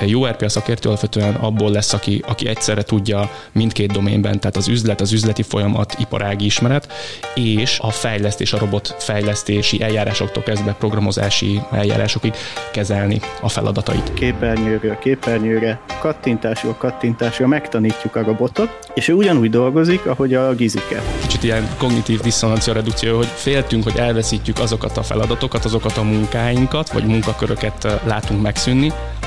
Jó RPA szakértő alapvetően abból lesz, aki, aki egyszerre tudja mindkét doménben, tehát az üzlet, az üzleti folyamat, iparági ismeret, és a fejlesztés, a robot fejlesztési eljárásoktól kezdve programozási eljárásokig kezelni a feladatait. Képernyőről képernyőre, kattintásról kattintásra megtanítjuk a robotot, és ő ugyanúgy dolgozik, ahogy a gizike. Kicsit ilyen kognitív diszonancia redukció, hogy féltünk, hogy elveszítjük azokat a feladatokat, azokat a munkáinkat, vagy munkaköröket látunk megszűnni,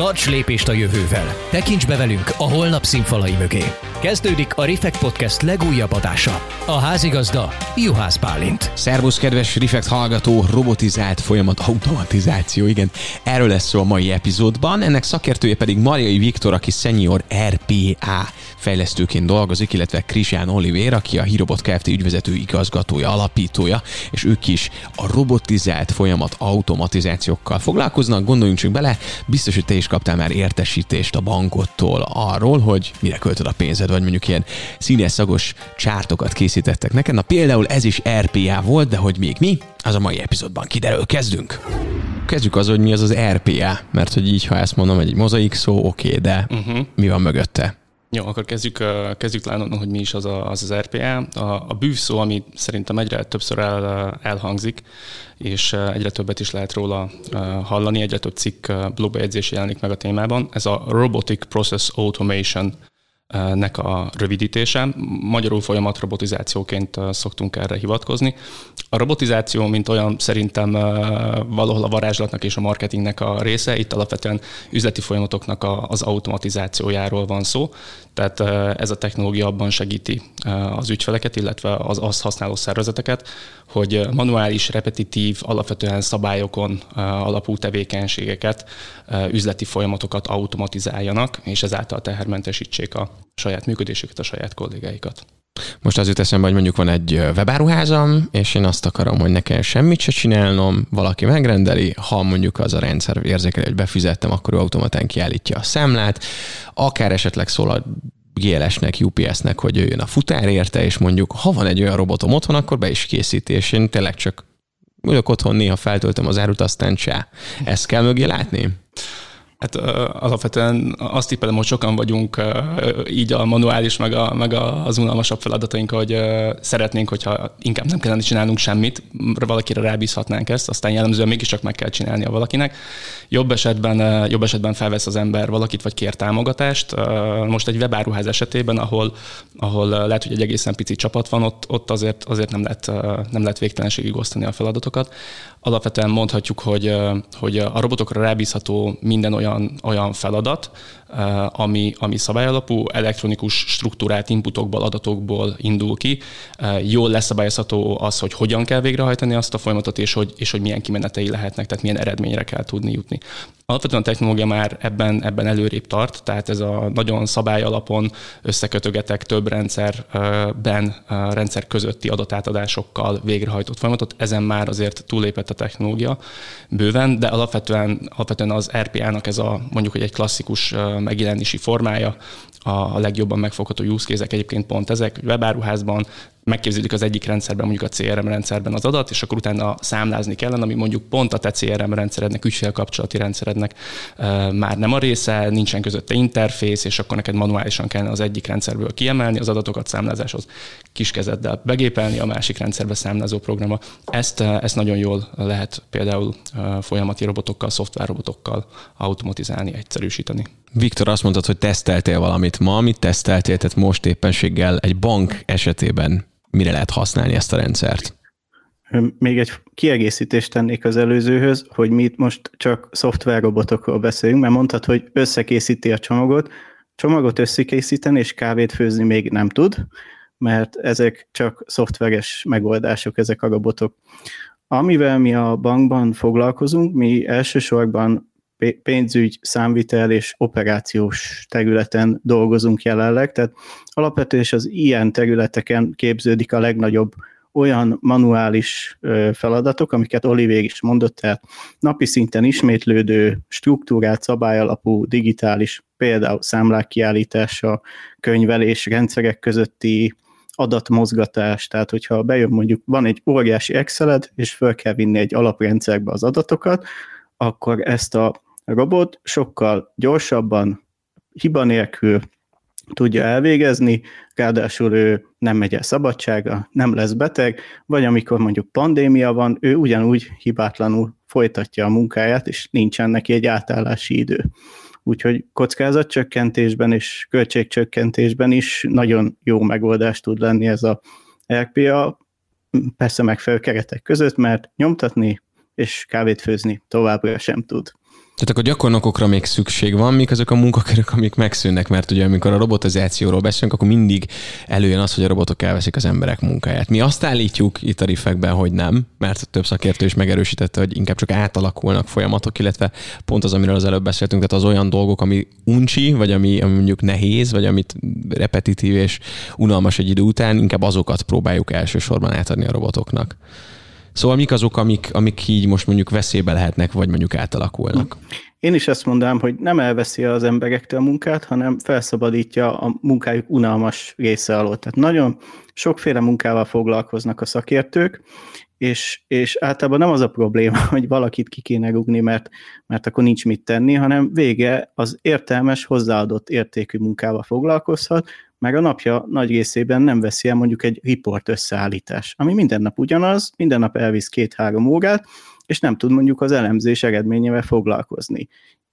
Tarts lépést a jövővel! Tekints be velünk a holnap színfalai mögé! Kezdődik a Refekt Podcast legújabb adása. A házigazda Juhász Bálint. Szervusz, kedves Refekt hallgató, robotizált folyamat automatizáció, igen. Erről lesz szó a mai epizódban. Ennek szakértője pedig Mariai Viktor, aki senior RPA fejlesztőként dolgozik, illetve Krisán Oliver, aki a Hirobot Kft. ügyvezető igazgatója, alapítója, és ők is a robotizált folyamat automatizációkkal foglalkoznak. Gondoljunk csak bele, biztos, hogy te is kaptál már értesítést a bankottól arról, hogy mire költöd a pénzed, vagy mondjuk ilyen színes szagos csártokat készítettek neked. Na például ez is RPA volt, de hogy még mi, az a mai epizódban kiderül. Kezdünk! Kezdjük az, hogy mi az az RPA, mert hogy így, ha ezt mondom, egy mozaik szó, oké, okay, de uh-huh. mi van mögötte? Jó, akkor kezdjük, kezdjük talán onnan, hogy mi is az a, az, az RPA. A, a bűv szó, ami szerintem egyre többször el, elhangzik, és egyre többet is lehet róla hallani, egyre több cikk blogbejegyzés jelenik meg a témában. Ez a Robotic Process Automation nek a rövidítése. Magyarul folyamat robotizációként szoktunk erre hivatkozni. A robotizáció, mint olyan szerintem valahol a varázslatnak és a marketingnek a része, itt alapvetően üzleti folyamatoknak az automatizációjáról van szó, tehát ez a technológia abban segíti az ügyfeleket, illetve az azt használó szervezeteket, hogy manuális, repetitív, alapvetően szabályokon alapú tevékenységeket, üzleti folyamatokat automatizáljanak, és ezáltal tehermentesítsék a saját működésüket, a saját kollégáikat. Most az jut eszembe, hogy mondjuk van egy webáruházam, és én azt akarom, hogy ne kell semmit se csinálnom, valaki megrendeli, ha mondjuk az a rendszer érzékeli, hogy befizettem, akkor ő automatán kiállítja a számlát, akár esetleg szól a GLS-nek, UPS-nek, hogy jöjjön a futár érte, és mondjuk, ha van egy olyan robotom otthon, akkor be is készíti, és én tényleg csak ülök otthon, néha feltöltöm az árut, aztán csá. Ezt kell mögé látni? Hát alapvetően azt tippelem, hogy sokan vagyunk így a manuális, meg, a, meg az unalmasabb feladataink, hogy szeretnénk, hogyha inkább nem kellene csinálnunk semmit, valakire rábízhatnánk ezt, aztán jellemzően mégiscsak meg kell csinálnia valakinek. Jobb esetben, jobb esetben felvesz az ember valakit, vagy kér támogatást. Most egy webáruház esetében, ahol, ahol lehet, hogy egy egészen pici csapat van, ott, ott azért, azért nem, lehet, nem lehet végtelenségig osztani a feladatokat. Alapvetően mondhatjuk, hogy, hogy a robotokra rábízható minden olyan, olyan feladat, ami, ami szabályalapú, elektronikus struktúrát inputokból, adatokból indul ki. Jól leszabályozható az, hogy hogyan kell végrehajtani azt a folyamatot, és hogy, és hogy milyen kimenetei lehetnek, tehát milyen eredményre kell tudni jutni. Alapvetően a technológia már ebben, ebben előrébb tart, tehát ez a nagyon szabály alapon összekötögetek több rendszerben, rendszer közötti adatátadásokkal végrehajtott folyamatot, ezen már azért túlépett a technológia bőven, de alapvetően, alapvetően az RPA-nak ez a mondjuk, hogy egy klasszikus megjelenési formája, a legjobban megfogható use case egyébként pont ezek, webáruházban megképződik az egyik rendszerben, mondjuk a CRM rendszerben az adat, és akkor utána számlázni kellene, ami mondjuk pont a te CRM rendszerednek, ügyfélkapcsolati rendszerednek már nem a része, nincsen közötte interfész, és akkor neked manuálisan kellene az egyik rendszerből kiemelni az adatokat számlázáshoz, kiskezeddel begépelni a másik rendszerbe számlázó programa. Ezt, ezt nagyon jól lehet például folyamati robotokkal, szoftverrobotokkal automatizálni, egyszerűsíteni. Viktor, azt mondtad, hogy teszteltél valamit ma, mit teszteltél, tehát most éppenséggel egy bank esetében mire lehet használni ezt a rendszert? Még egy kiegészítést tennék az előzőhöz, hogy mi itt most csak szoftverrobotokról beszélünk, mert mondtad, hogy összekészíti a csomagot, csomagot összekészíteni és kávét főzni még nem tud, mert ezek csak szoftveres megoldások, ezek a robotok. Amivel mi a bankban foglalkozunk, mi elsősorban pénzügy, számvitel és operációs területen dolgozunk jelenleg, tehát alapvetően az ilyen területeken képződik a legnagyobb olyan manuális feladatok, amiket Oliver is mondott, tehát napi szinten ismétlődő, struktúrált, szabályalapú, digitális, például számlák kiállítása, könyvelés, rendszerek közötti adatmozgatás, tehát hogyha bejön mondjuk, van egy óriási Exceled, és föl kell vinni egy alaprendszerbe az adatokat, akkor ezt a robot sokkal gyorsabban, hiba nélkül tudja elvégezni, ráadásul ő nem megy el szabadsága, nem lesz beteg, vagy amikor mondjuk pandémia van, ő ugyanúgy hibátlanul folytatja a munkáját, és nincsen neki egy átállási idő. Úgyhogy kockázatcsökkentésben és költségcsökkentésben is nagyon jó megoldás tud lenni ez a RPA, persze megfelelő keretek között, mert nyomtatni és kávét főzni továbbra sem tud. Tehát akkor gyakornokokra még szükség van, mik azok a munkakörök, amik megszűnnek, mert ugye amikor a robotizációról beszélünk, akkor mindig előjön az, hogy a robotok elveszik az emberek munkáját. Mi azt állítjuk itt a riffekben, hogy nem, mert több szakértő is megerősítette, hogy inkább csak átalakulnak folyamatok, illetve pont az, amiről az előbb beszéltünk, tehát az olyan dolgok, ami uncsi, vagy ami, ami mondjuk nehéz, vagy amit repetitív és unalmas egy idő után, inkább azokat próbáljuk elsősorban átadni a robotoknak. Szóval mik azok, amik, amik így most mondjuk veszélybe lehetnek, vagy mondjuk átalakulnak? Én is ezt mondanám, hogy nem elveszi az emberektől a munkát, hanem felszabadítja a munkájuk unalmas része alól. Tehát nagyon sokféle munkával foglalkoznak a szakértők, és, és általában nem az a probléma, hogy valakit ki kéne rúgni, mert, mert akkor nincs mit tenni, hanem vége az értelmes, hozzáadott értékű munkával foglalkozhat, meg a napja nagy részében nem veszi el mondjuk egy report összeállítás, ami minden nap ugyanaz, minden nap elvisz két-három órát, és nem tud mondjuk az elemzés eredményével foglalkozni.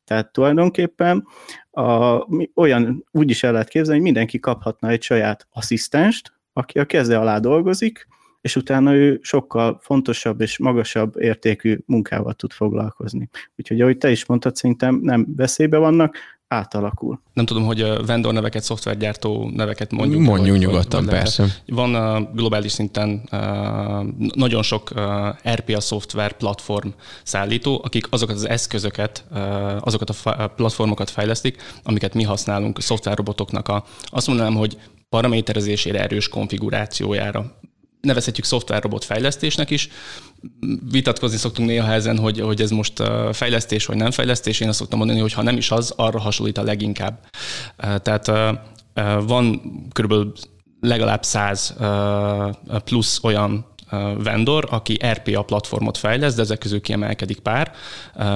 Tehát tulajdonképpen a, olyan úgy is el lehet képzelni, hogy mindenki kaphatna egy saját asszisztenst, aki a keze alá dolgozik, és utána ő sokkal fontosabb és magasabb értékű munkával tud foglalkozni. Úgyhogy ahogy te is mondtad, szerintem nem veszélybe vannak, átalakul. Nem tudom, hogy vendor neveket, szoftvergyártó neveket mondjuk. Mondjuk vagy, nyugodtan, vagy persze. Van uh, globális szinten uh, nagyon sok uh, RPA szoftver platform szállító, akik azokat az eszközöket, uh, azokat a platformokat fejlesztik, amiket mi használunk szoftverrobotoknak a, azt mondanám, hogy paraméterezésére erős konfigurációjára nevezhetjük szoftverrobot fejlesztésnek is. Vitatkozni szoktunk néha ezen, hogy, hogy ez most fejlesztés vagy nem fejlesztés. Én azt szoktam mondani, hogy ha nem is az, arra hasonlít a leginkább. Tehát van körülbelül legalább 100 plusz olyan vendor, aki RPA platformot fejleszt, de ezek közül kiemelkedik pár.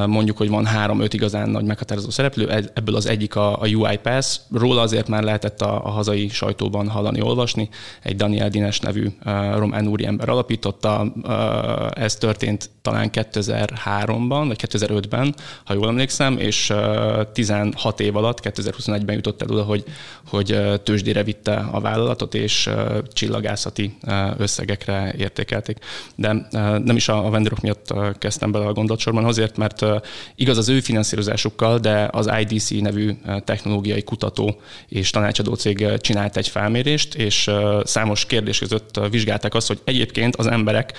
Mondjuk, hogy van három-öt igazán nagy meghatározó szereplő, ebből az egyik a, a UiPath, róla azért már lehetett a, a hazai sajtóban hallani, olvasni. Egy Daniel Dines nevű román úriember alapította, ez történt talán 2003-ban, vagy 2005-ben, ha jól emlékszem, és 16 év alatt, 2021-ben jutott el oda, hogy, hogy tőzsdére vitte a vállalatot, és csillagászati összegekre értékelték. De nem is a vendorok miatt kezdtem bele a gondolatsorban, azért, mert igaz az ő finanszírozásukkal, de az IDC nevű technológiai kutató és tanácsadó cég csinált egy felmérést, és számos kérdés között vizsgálták azt, hogy egyébként az emberek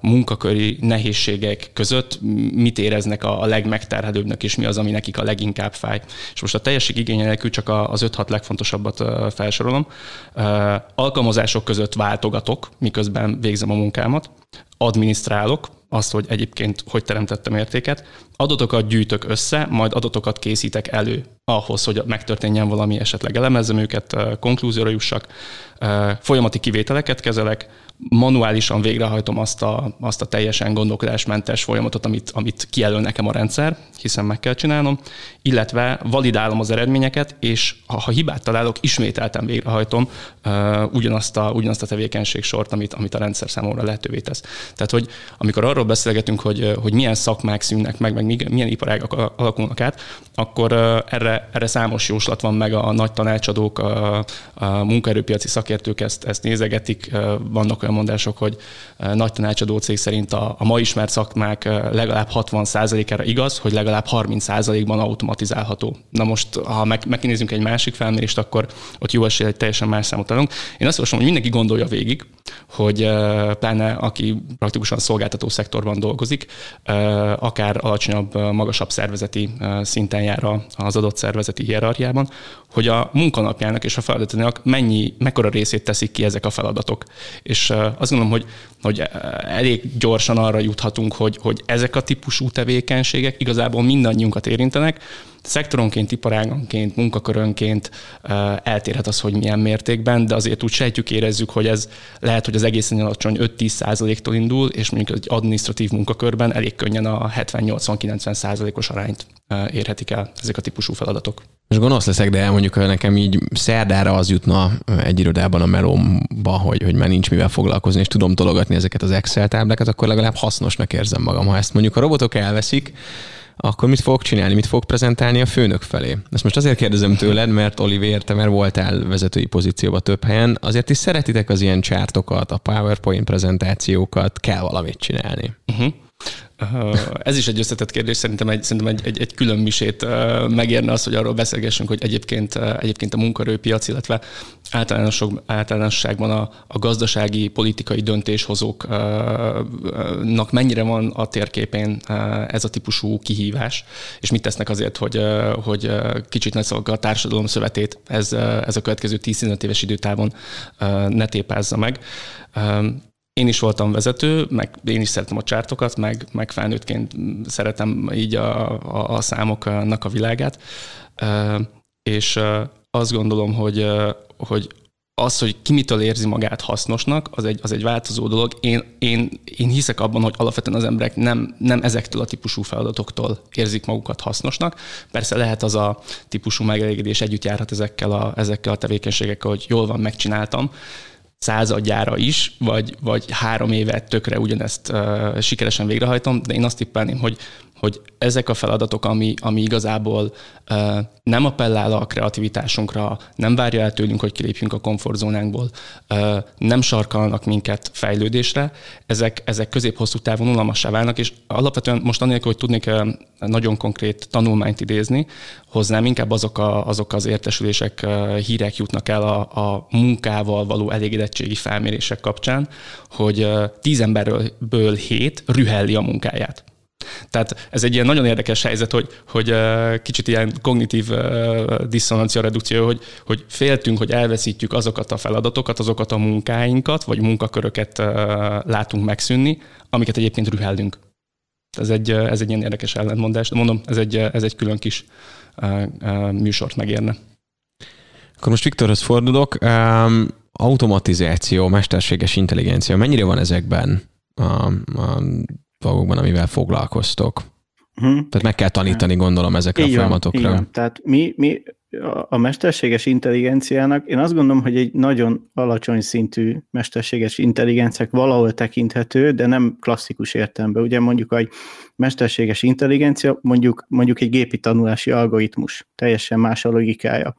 munkaköri nehézségek között mit éreznek a, legmegterhelőbbnek, és mi az, ami nekik a leginkább fáj. És most a teljesség igénye nélkül csak az 5-6 legfontosabbat felsorolom. Alkalmazások között váltogatok, miközben végzem a munkámat. Adminisztrálok, azt, hogy egyébként hogy teremtettem értéket. Adatokat gyűjtök össze, majd adatokat készítek elő ahhoz, hogy megtörténjen valami, esetleg elemezzem őket, konklúzióra jussak, folyamati kivételeket kezelek, manuálisan végrehajtom azt a, azt a teljesen gondolkodásmentes folyamatot, amit, amit kijelöl nekem a rendszer, hiszen meg kell csinálnom, illetve validálom az eredményeket, és ha, ha hibát találok, ismételten végrehajtom uh, ugyanazt, a, ugyanazt a tevékenység amit, amit a rendszer számomra lehetővé tesz. Tehát, hogy amikor arról beszélgetünk, hogy, hogy milyen szakmák szűnnek meg, meg milyen iparágak alakulnak át, akkor erre, erre számos jóslat van meg, a nagy tanácsadók, a, a munkaerőpiaci szakértők ezt, ezt nézegetik, vannak olyan mondások, hogy nagy tanácsadó cég szerint a, a ma ismert szakmák legalább 60%-ára igaz, hogy legalább 30%-ban automatizálható. Na most, ha meg, megnézzünk egy másik felmérést, akkor ott jó esélye egy teljesen más számot találunk. Én azt javaslom, hogy mindenki gondolja végig, hogy pláne aki praktikusan szolgáltató szektorban dolgozik, akár alacsonyabb, alacsonyabb, magasabb szervezeti szinten jár az adott szervezeti hierarchiában, hogy a munkanapjának és a feladatának mennyi, mekkora részét teszik ki ezek a feladatok. És azt gondolom, hogy, hogy elég gyorsan arra juthatunk, hogy, hogy ezek a típusú tevékenységek igazából mindannyiunkat érintenek, szektoronként, iparágonként, munkakörönként eltérhet az, hogy milyen mértékben, de azért úgy sejtjük, érezzük, hogy ez lehet, hogy az egészen alacsony 5-10 tól indul, és mondjuk egy administratív munkakörben elég könnyen a 70-80 80-90%-os arányt érhetik el ezek a típusú feladatok. És gonosz leszek, de mondjuk nekem így szerdára az jutna egy irodában a melomba, hogy, hogy már nincs mivel foglalkozni, és tudom tologatni ezeket az Excel táblákat, akkor legalább hasznosnak érzem magam. Ha ezt mondjuk a robotok elveszik, akkor mit fogok csinálni, mit fog prezentálni a főnök felé? Ezt most azért kérdezem tőled, mert Oliver, te már voltál vezetői pozícióba több helyen, azért is szeretitek az ilyen csártokat, a PowerPoint prezentációkat, kell valamit csinálni. Uh-huh. Ez is egy összetett kérdés, szerintem egy, szerintem egy, egy, egy külön misét megérne az, hogy arról beszélgessünk, hogy egyébként, egyébként a munkaerőpiac, illetve általánosságban a, a gazdasági, politikai döntéshozóknak mennyire van a térképén ez a típusú kihívás, és mit tesznek azért, hogy, hogy kicsit ne a társadalom szövetét ez, ez a következő 10-15 éves időtávon ne tépázza meg én is voltam vezető, meg én is szeretem a csártokat, meg, meg felnőttként szeretem így a, a, a számoknak a világát, és azt gondolom, hogy, hogy az, hogy ki mitől érzi magát hasznosnak, az egy, az egy változó dolog. Én, én, én hiszek abban, hogy alapvetően az emberek nem, nem ezektől a típusú feladatoktól érzik magukat hasznosnak. Persze lehet az a típusú megelégedés együtt járhat ezekkel a, ezekkel a tevékenységekkel, hogy jól van, megcsináltam, századjára is, vagy, vagy három évet tökre ugyanezt uh, sikeresen végrehajtom, de én azt tippelném, hogy hogy ezek a feladatok, ami, ami igazából uh, nem appellál a kreativitásunkra, nem várja el tőlünk, hogy kilépjünk a komfortzónánkból, uh, nem sarkalnak minket fejlődésre, ezek, ezek közép-hosszú távon unalmassá válnak, és alapvetően most annélkül, hogy tudnék uh, nagyon konkrét tanulmányt idézni, hozzám inkább azok, a, azok az értesülések, uh, hírek jutnak el a, a munkával való elégedettségi felmérések kapcsán, hogy uh, tíz emberből hét rühelli a munkáját. Tehát ez egy ilyen nagyon érdekes helyzet, hogy, hogy kicsit ilyen kognitív diszonancia redukció, hogy, hogy féltünk, hogy elveszítjük azokat a feladatokat, azokat a munkáinkat, vagy munkaköröket látunk megszűnni, amiket egyébként rühellünk. Ez egy, ez egy ilyen érdekes ellentmondás, de mondom, ez egy, ez egy külön kis műsort megérne. Akkor most Viktorhoz fordulok. Um, automatizáció, mesterséges intelligencia, mennyire van ezekben a, a dolgokban, amivel foglalkoztok. Hmm. Tehát meg kell tanítani, gondolom, ezekre így a folyamatokra. Van, van. Tehát mi, mi a mesterséges intelligenciának, én azt gondolom, hogy egy nagyon alacsony szintű mesterséges intelligenciák valahol tekinthető, de nem klasszikus értelemben. Ugye mondjuk egy mesterséges intelligencia, mondjuk, mondjuk egy gépi tanulási algoritmus, teljesen más a logikája.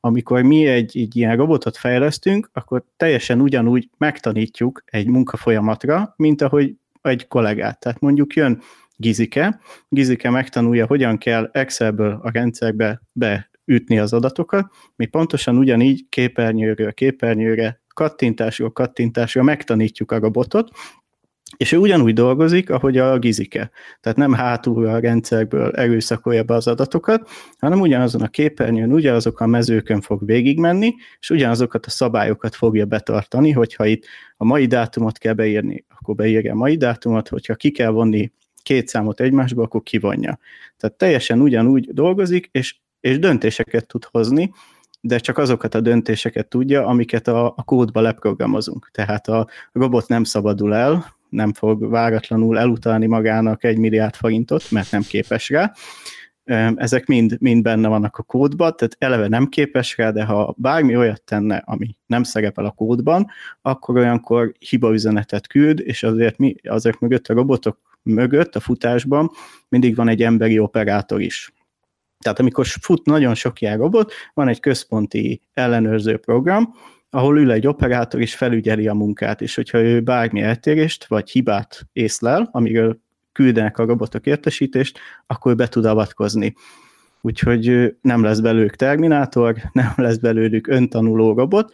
Amikor mi egy, egy ilyen robotot fejlesztünk, akkor teljesen ugyanúgy megtanítjuk egy munkafolyamatra, mint ahogy egy kollégát. Tehát mondjuk jön Gizike, Gizike megtanulja, hogyan kell Excelből a rendszerbe beütni az adatokat, mi pontosan ugyanígy képernyőről képernyőre, kattintásról kattintásra megtanítjuk a robotot, és ő ugyanúgy dolgozik, ahogy a gizike. Tehát nem hátulra a rendszerből erőszakolja be az adatokat, hanem ugyanazon a képernyőn, ugyanazok a mezőkön fog végigmenni, és ugyanazokat a szabályokat fogja betartani, hogyha itt a mai dátumot kell beírni, akkor beírja a mai dátumot, hogyha ki kell vonni két számot egymásba, akkor kivonja. Tehát teljesen ugyanúgy dolgozik, és, és döntéseket tud hozni, de csak azokat a döntéseket tudja, amiket a, a kódba leprogramozunk. Tehát a robot nem szabadul el, nem fog váratlanul elutalni magának egy milliárd forintot, mert nem képes rá. Ezek mind, mind benne vannak a kódban, tehát eleve nem képes rá, de ha bármi olyat tenne, ami nem szerepel a kódban, akkor olyankor hibaüzenetet küld, és azért mi, azért mögött a robotok mögött, a futásban mindig van egy emberi operátor is. Tehát amikor fut nagyon sok ilyen robot, van egy központi ellenőrző program, ahol ül egy operátor és felügyeli a munkát, és hogyha ő bármi eltérést vagy hibát észlel, amiről küldenek a robotok értesítést, akkor be tud avatkozni. Úgyhogy nem lesz belőlük terminátor, nem lesz belőlük öntanuló robot.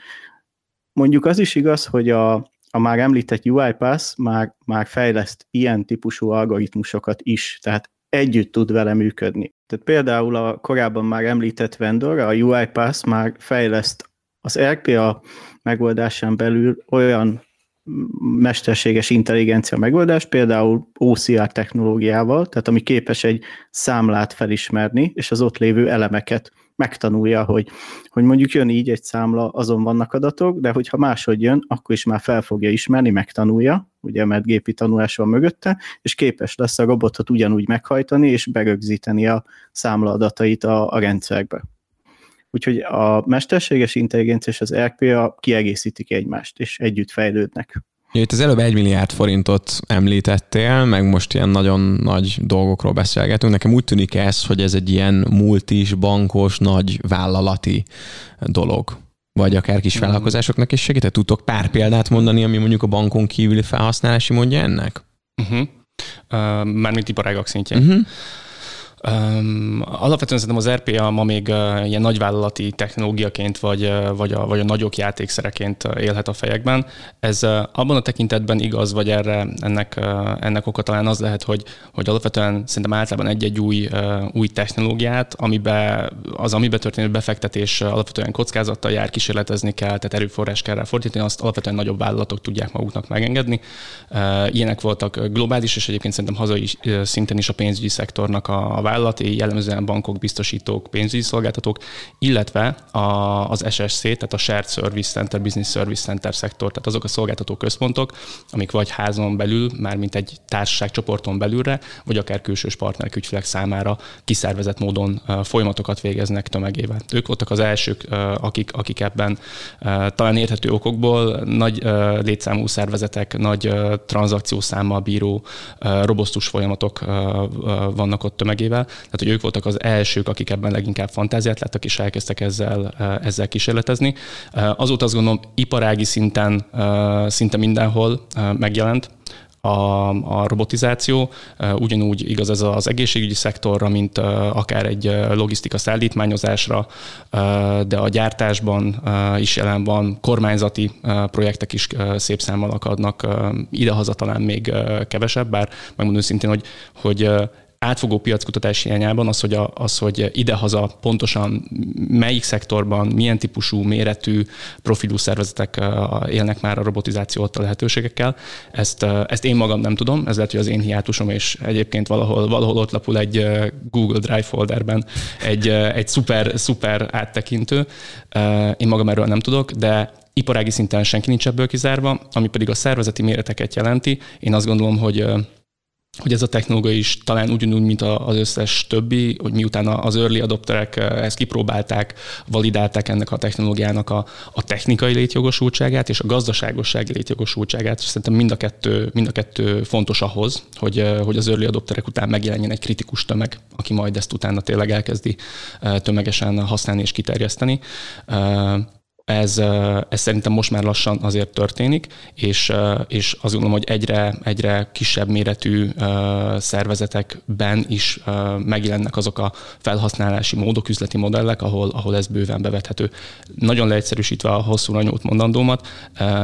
Mondjuk az is igaz, hogy a, a már említett UiPath már, már fejleszt ilyen típusú algoritmusokat is, tehát együtt tud vele működni. Tehát például a korábban már említett vendor, a UiPath már fejleszt az RPA megoldásán belül olyan mesterséges intelligencia megoldás, például OCR technológiával, tehát ami képes egy számlát felismerni, és az ott lévő elemeket megtanulja, hogy, hogy mondjuk jön így egy számla, azon vannak adatok, de hogyha máshogy jön, akkor is már fel fogja ismerni, megtanulja, ugye, mert gépi tanulás van mögötte, és képes lesz a robotot ugyanúgy meghajtani, és berögzíteni a számla adatait a, a rendszerbe. Úgyhogy a mesterséges intelligencia és az RPA kiegészítik egymást, és együtt fejlődnek. Ja, itt az előbb egy milliárd forintot említettél, meg most ilyen nagyon nagy dolgokról beszélgetünk. Nekem úgy tűnik ez, hogy ez egy ilyen multis, bankos, nagy vállalati dolog. Vagy akár kis mhm. vállalkozásoknak is segített. Tudtok pár példát mondani, ami mondjuk a bankon kívüli felhasználási mondja ennek? Uh-huh. Uh, mármint iparágak szintjén. Uh-huh. Um, alapvetően szerintem az RPA ma még uh, ilyen nagyvállalati technológiaként vagy, uh, vagy, a, vagy a nagyok játékszereként élhet a fejekben. Ez uh, abban a tekintetben igaz, vagy erre ennek, uh, ennek oka talán az lehet, hogy, hogy alapvetően szerintem általában egy-egy új, uh, új technológiát, amiben az amiben történő befektetés alapvetően kockázattal jár, kísérletezni kell, tehát erőforrás kell rá fordítani, azt alapvetően nagyobb vállalatok tudják maguknak megengedni. Uh, ilyenek voltak globális, és egyébként szerintem hazai szinten is a pénzügyi szektornak a, a vállalati, jellemzően bankok, biztosítók, pénzügyi szolgáltatók, illetve a, az SSC, tehát a Shared Service Center, Business Service Center szektor, tehát azok a szolgáltató központok, amik vagy házon belül, már mint egy társaságcsoporton belülre, vagy akár külsős partnerek ügyfelek számára kiszervezett módon folyamatokat végeznek tömegével. Ők voltak az elsők, akik, akik ebben talán érthető okokból nagy létszámú szervezetek, nagy tranzakciószámmal bíró robosztus folyamatok vannak ott tömegével, tehát hogy ők voltak az elsők, akik ebben leginkább fantáziát láttak, és elkezdtek ezzel, ezzel kísérletezni. Azóta azt gondolom, iparági szinten szinte mindenhol megjelent, a, a robotizáció. Ugyanúgy igaz ez az egészségügyi szektorra, mint akár egy logisztika szállítmányozásra, de a gyártásban is jelen van, kormányzati projektek is szép számmal akadnak, idehaza talán még kevesebb, bár megmondom szintén, hogy, hogy átfogó piackutatás hiányában az, hogy, a, az, hogy idehaza pontosan melyik szektorban, milyen típusú, méretű, profilú szervezetek élnek már a robotizáció a lehetőségekkel, ezt, ezt én magam nem tudom, ez lehet, hogy az én hiátusom, és egyébként valahol, valahol ott lapul egy Google Drive folderben egy, egy szuper, szuper áttekintő. Én magam erről nem tudok, de iparági szinten senki nincs ebből kizárva, ami pedig a szervezeti méreteket jelenti. Én azt gondolom, hogy hogy ez a technológia is talán ugyanúgy, mint az összes többi, hogy miután az early adopterek eh, ezt kipróbálták, validálták ennek a technológiának a, a technikai létjogosultságát és a gazdaságossági létjogosultságát, és szerintem mind a kettő, mind a kettő fontos ahhoz, hogy, eh, hogy az early adopterek után megjelenjen egy kritikus tömeg, aki majd ezt utána tényleg elkezdi eh, tömegesen használni és kiterjeszteni ez, ez szerintem most már lassan azért történik, és, és azt gondolom, hogy egyre, egyre kisebb méretű szervezetekben is megjelennek azok a felhasználási módok, üzleti modellek, ahol, ahol ez bőven bevethető. Nagyon leegyszerűsítve a hosszúra nyújt mondandómat,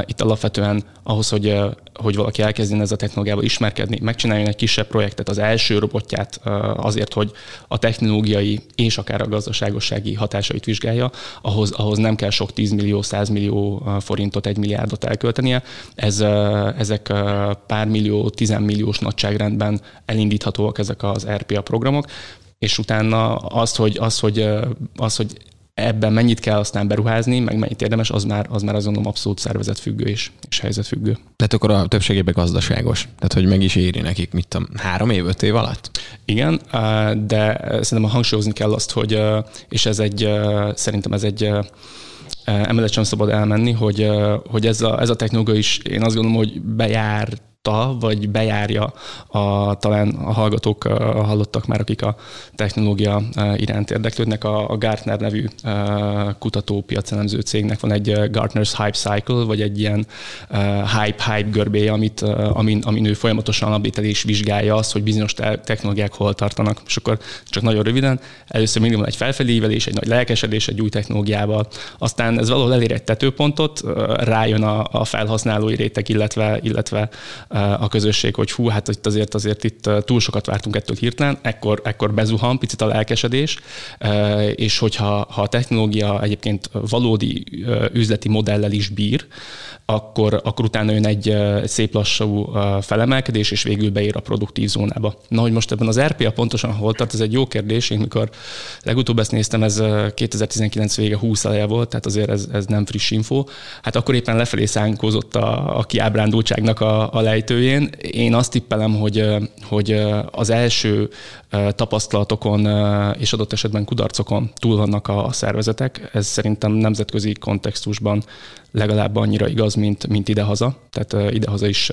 itt alapvetően ahhoz, hogy hogy valaki elkezdjen ez a technológiával ismerkedni, megcsináljon egy kisebb projektet, az első robotját azért, hogy a technológiai és akár a gazdaságossági hatásait vizsgálja, ahhoz, ahhoz nem kell sok 10 millió, 100 millió forintot, egy milliárdot elköltenie. Ez, ezek pár millió, 10 milliós nagyságrendben elindíthatóak ezek az RPA programok, és utána az, hogy, az, hogy, az, hogy ebben mennyit kell aztán beruházni, meg mennyit érdemes, az már, az már azt gondolom abszolút szervezetfüggő és, és helyzetfüggő. Tehát akkor a többségében gazdaságos. Tehát, hogy meg is éri nekik, mit tudom, három év, öt év alatt? Igen, de szerintem hangsúlyozni kell azt, hogy, és ez egy, szerintem ez egy emellett sem szabad elmenni, hogy, hogy ez, a, ez a technológia is, én azt gondolom, hogy bejár látta, vagy bejárja a, talán a hallgatók hallottak már, akik a technológia iránt érdeklődnek. A, Gartner nevű kutató piacelemző cégnek van egy Gartner's Hype Cycle, vagy egy ilyen hype-hype görbéje, amit, amin, amin ő folyamatosan update és vizsgálja azt, hogy bizonyos technológiák hol tartanak. És akkor csak nagyon röviden, először mindig van egy felfelé ívelés, egy nagy lelkesedés egy új technológiával, aztán ez valahol elér egy tetőpontot, rájön a, a felhasználói réteg, illetve, illetve a közösség, hogy hú, hát itt azért, azért itt túl sokat vártunk ettől hirtelen, ekkor, ekkor bezuhan picit a lelkesedés, és hogyha ha a technológia egyébként valódi üzleti modellel is bír, akkor, akkor utána jön egy szép lassú felemelkedés, és végül beér a produktív zónába. Na, hogy most ebben az RPA pontosan hol tart, ez egy jó kérdés. Én mikor legutóbb ezt néztem, ez 2019 vége 20 eleje volt, tehát azért ez, ez nem friss info. Hát akkor éppen lefelé szánkózott a, a kiábrándultságnak a, a lejtőjén. Én azt tippelem, hogy, hogy az első tapasztalatokon és adott esetben kudarcokon túl vannak a szervezetek. Ez szerintem nemzetközi kontextusban legalább annyira igaz, mint, mint idehaza. Tehát idehaza is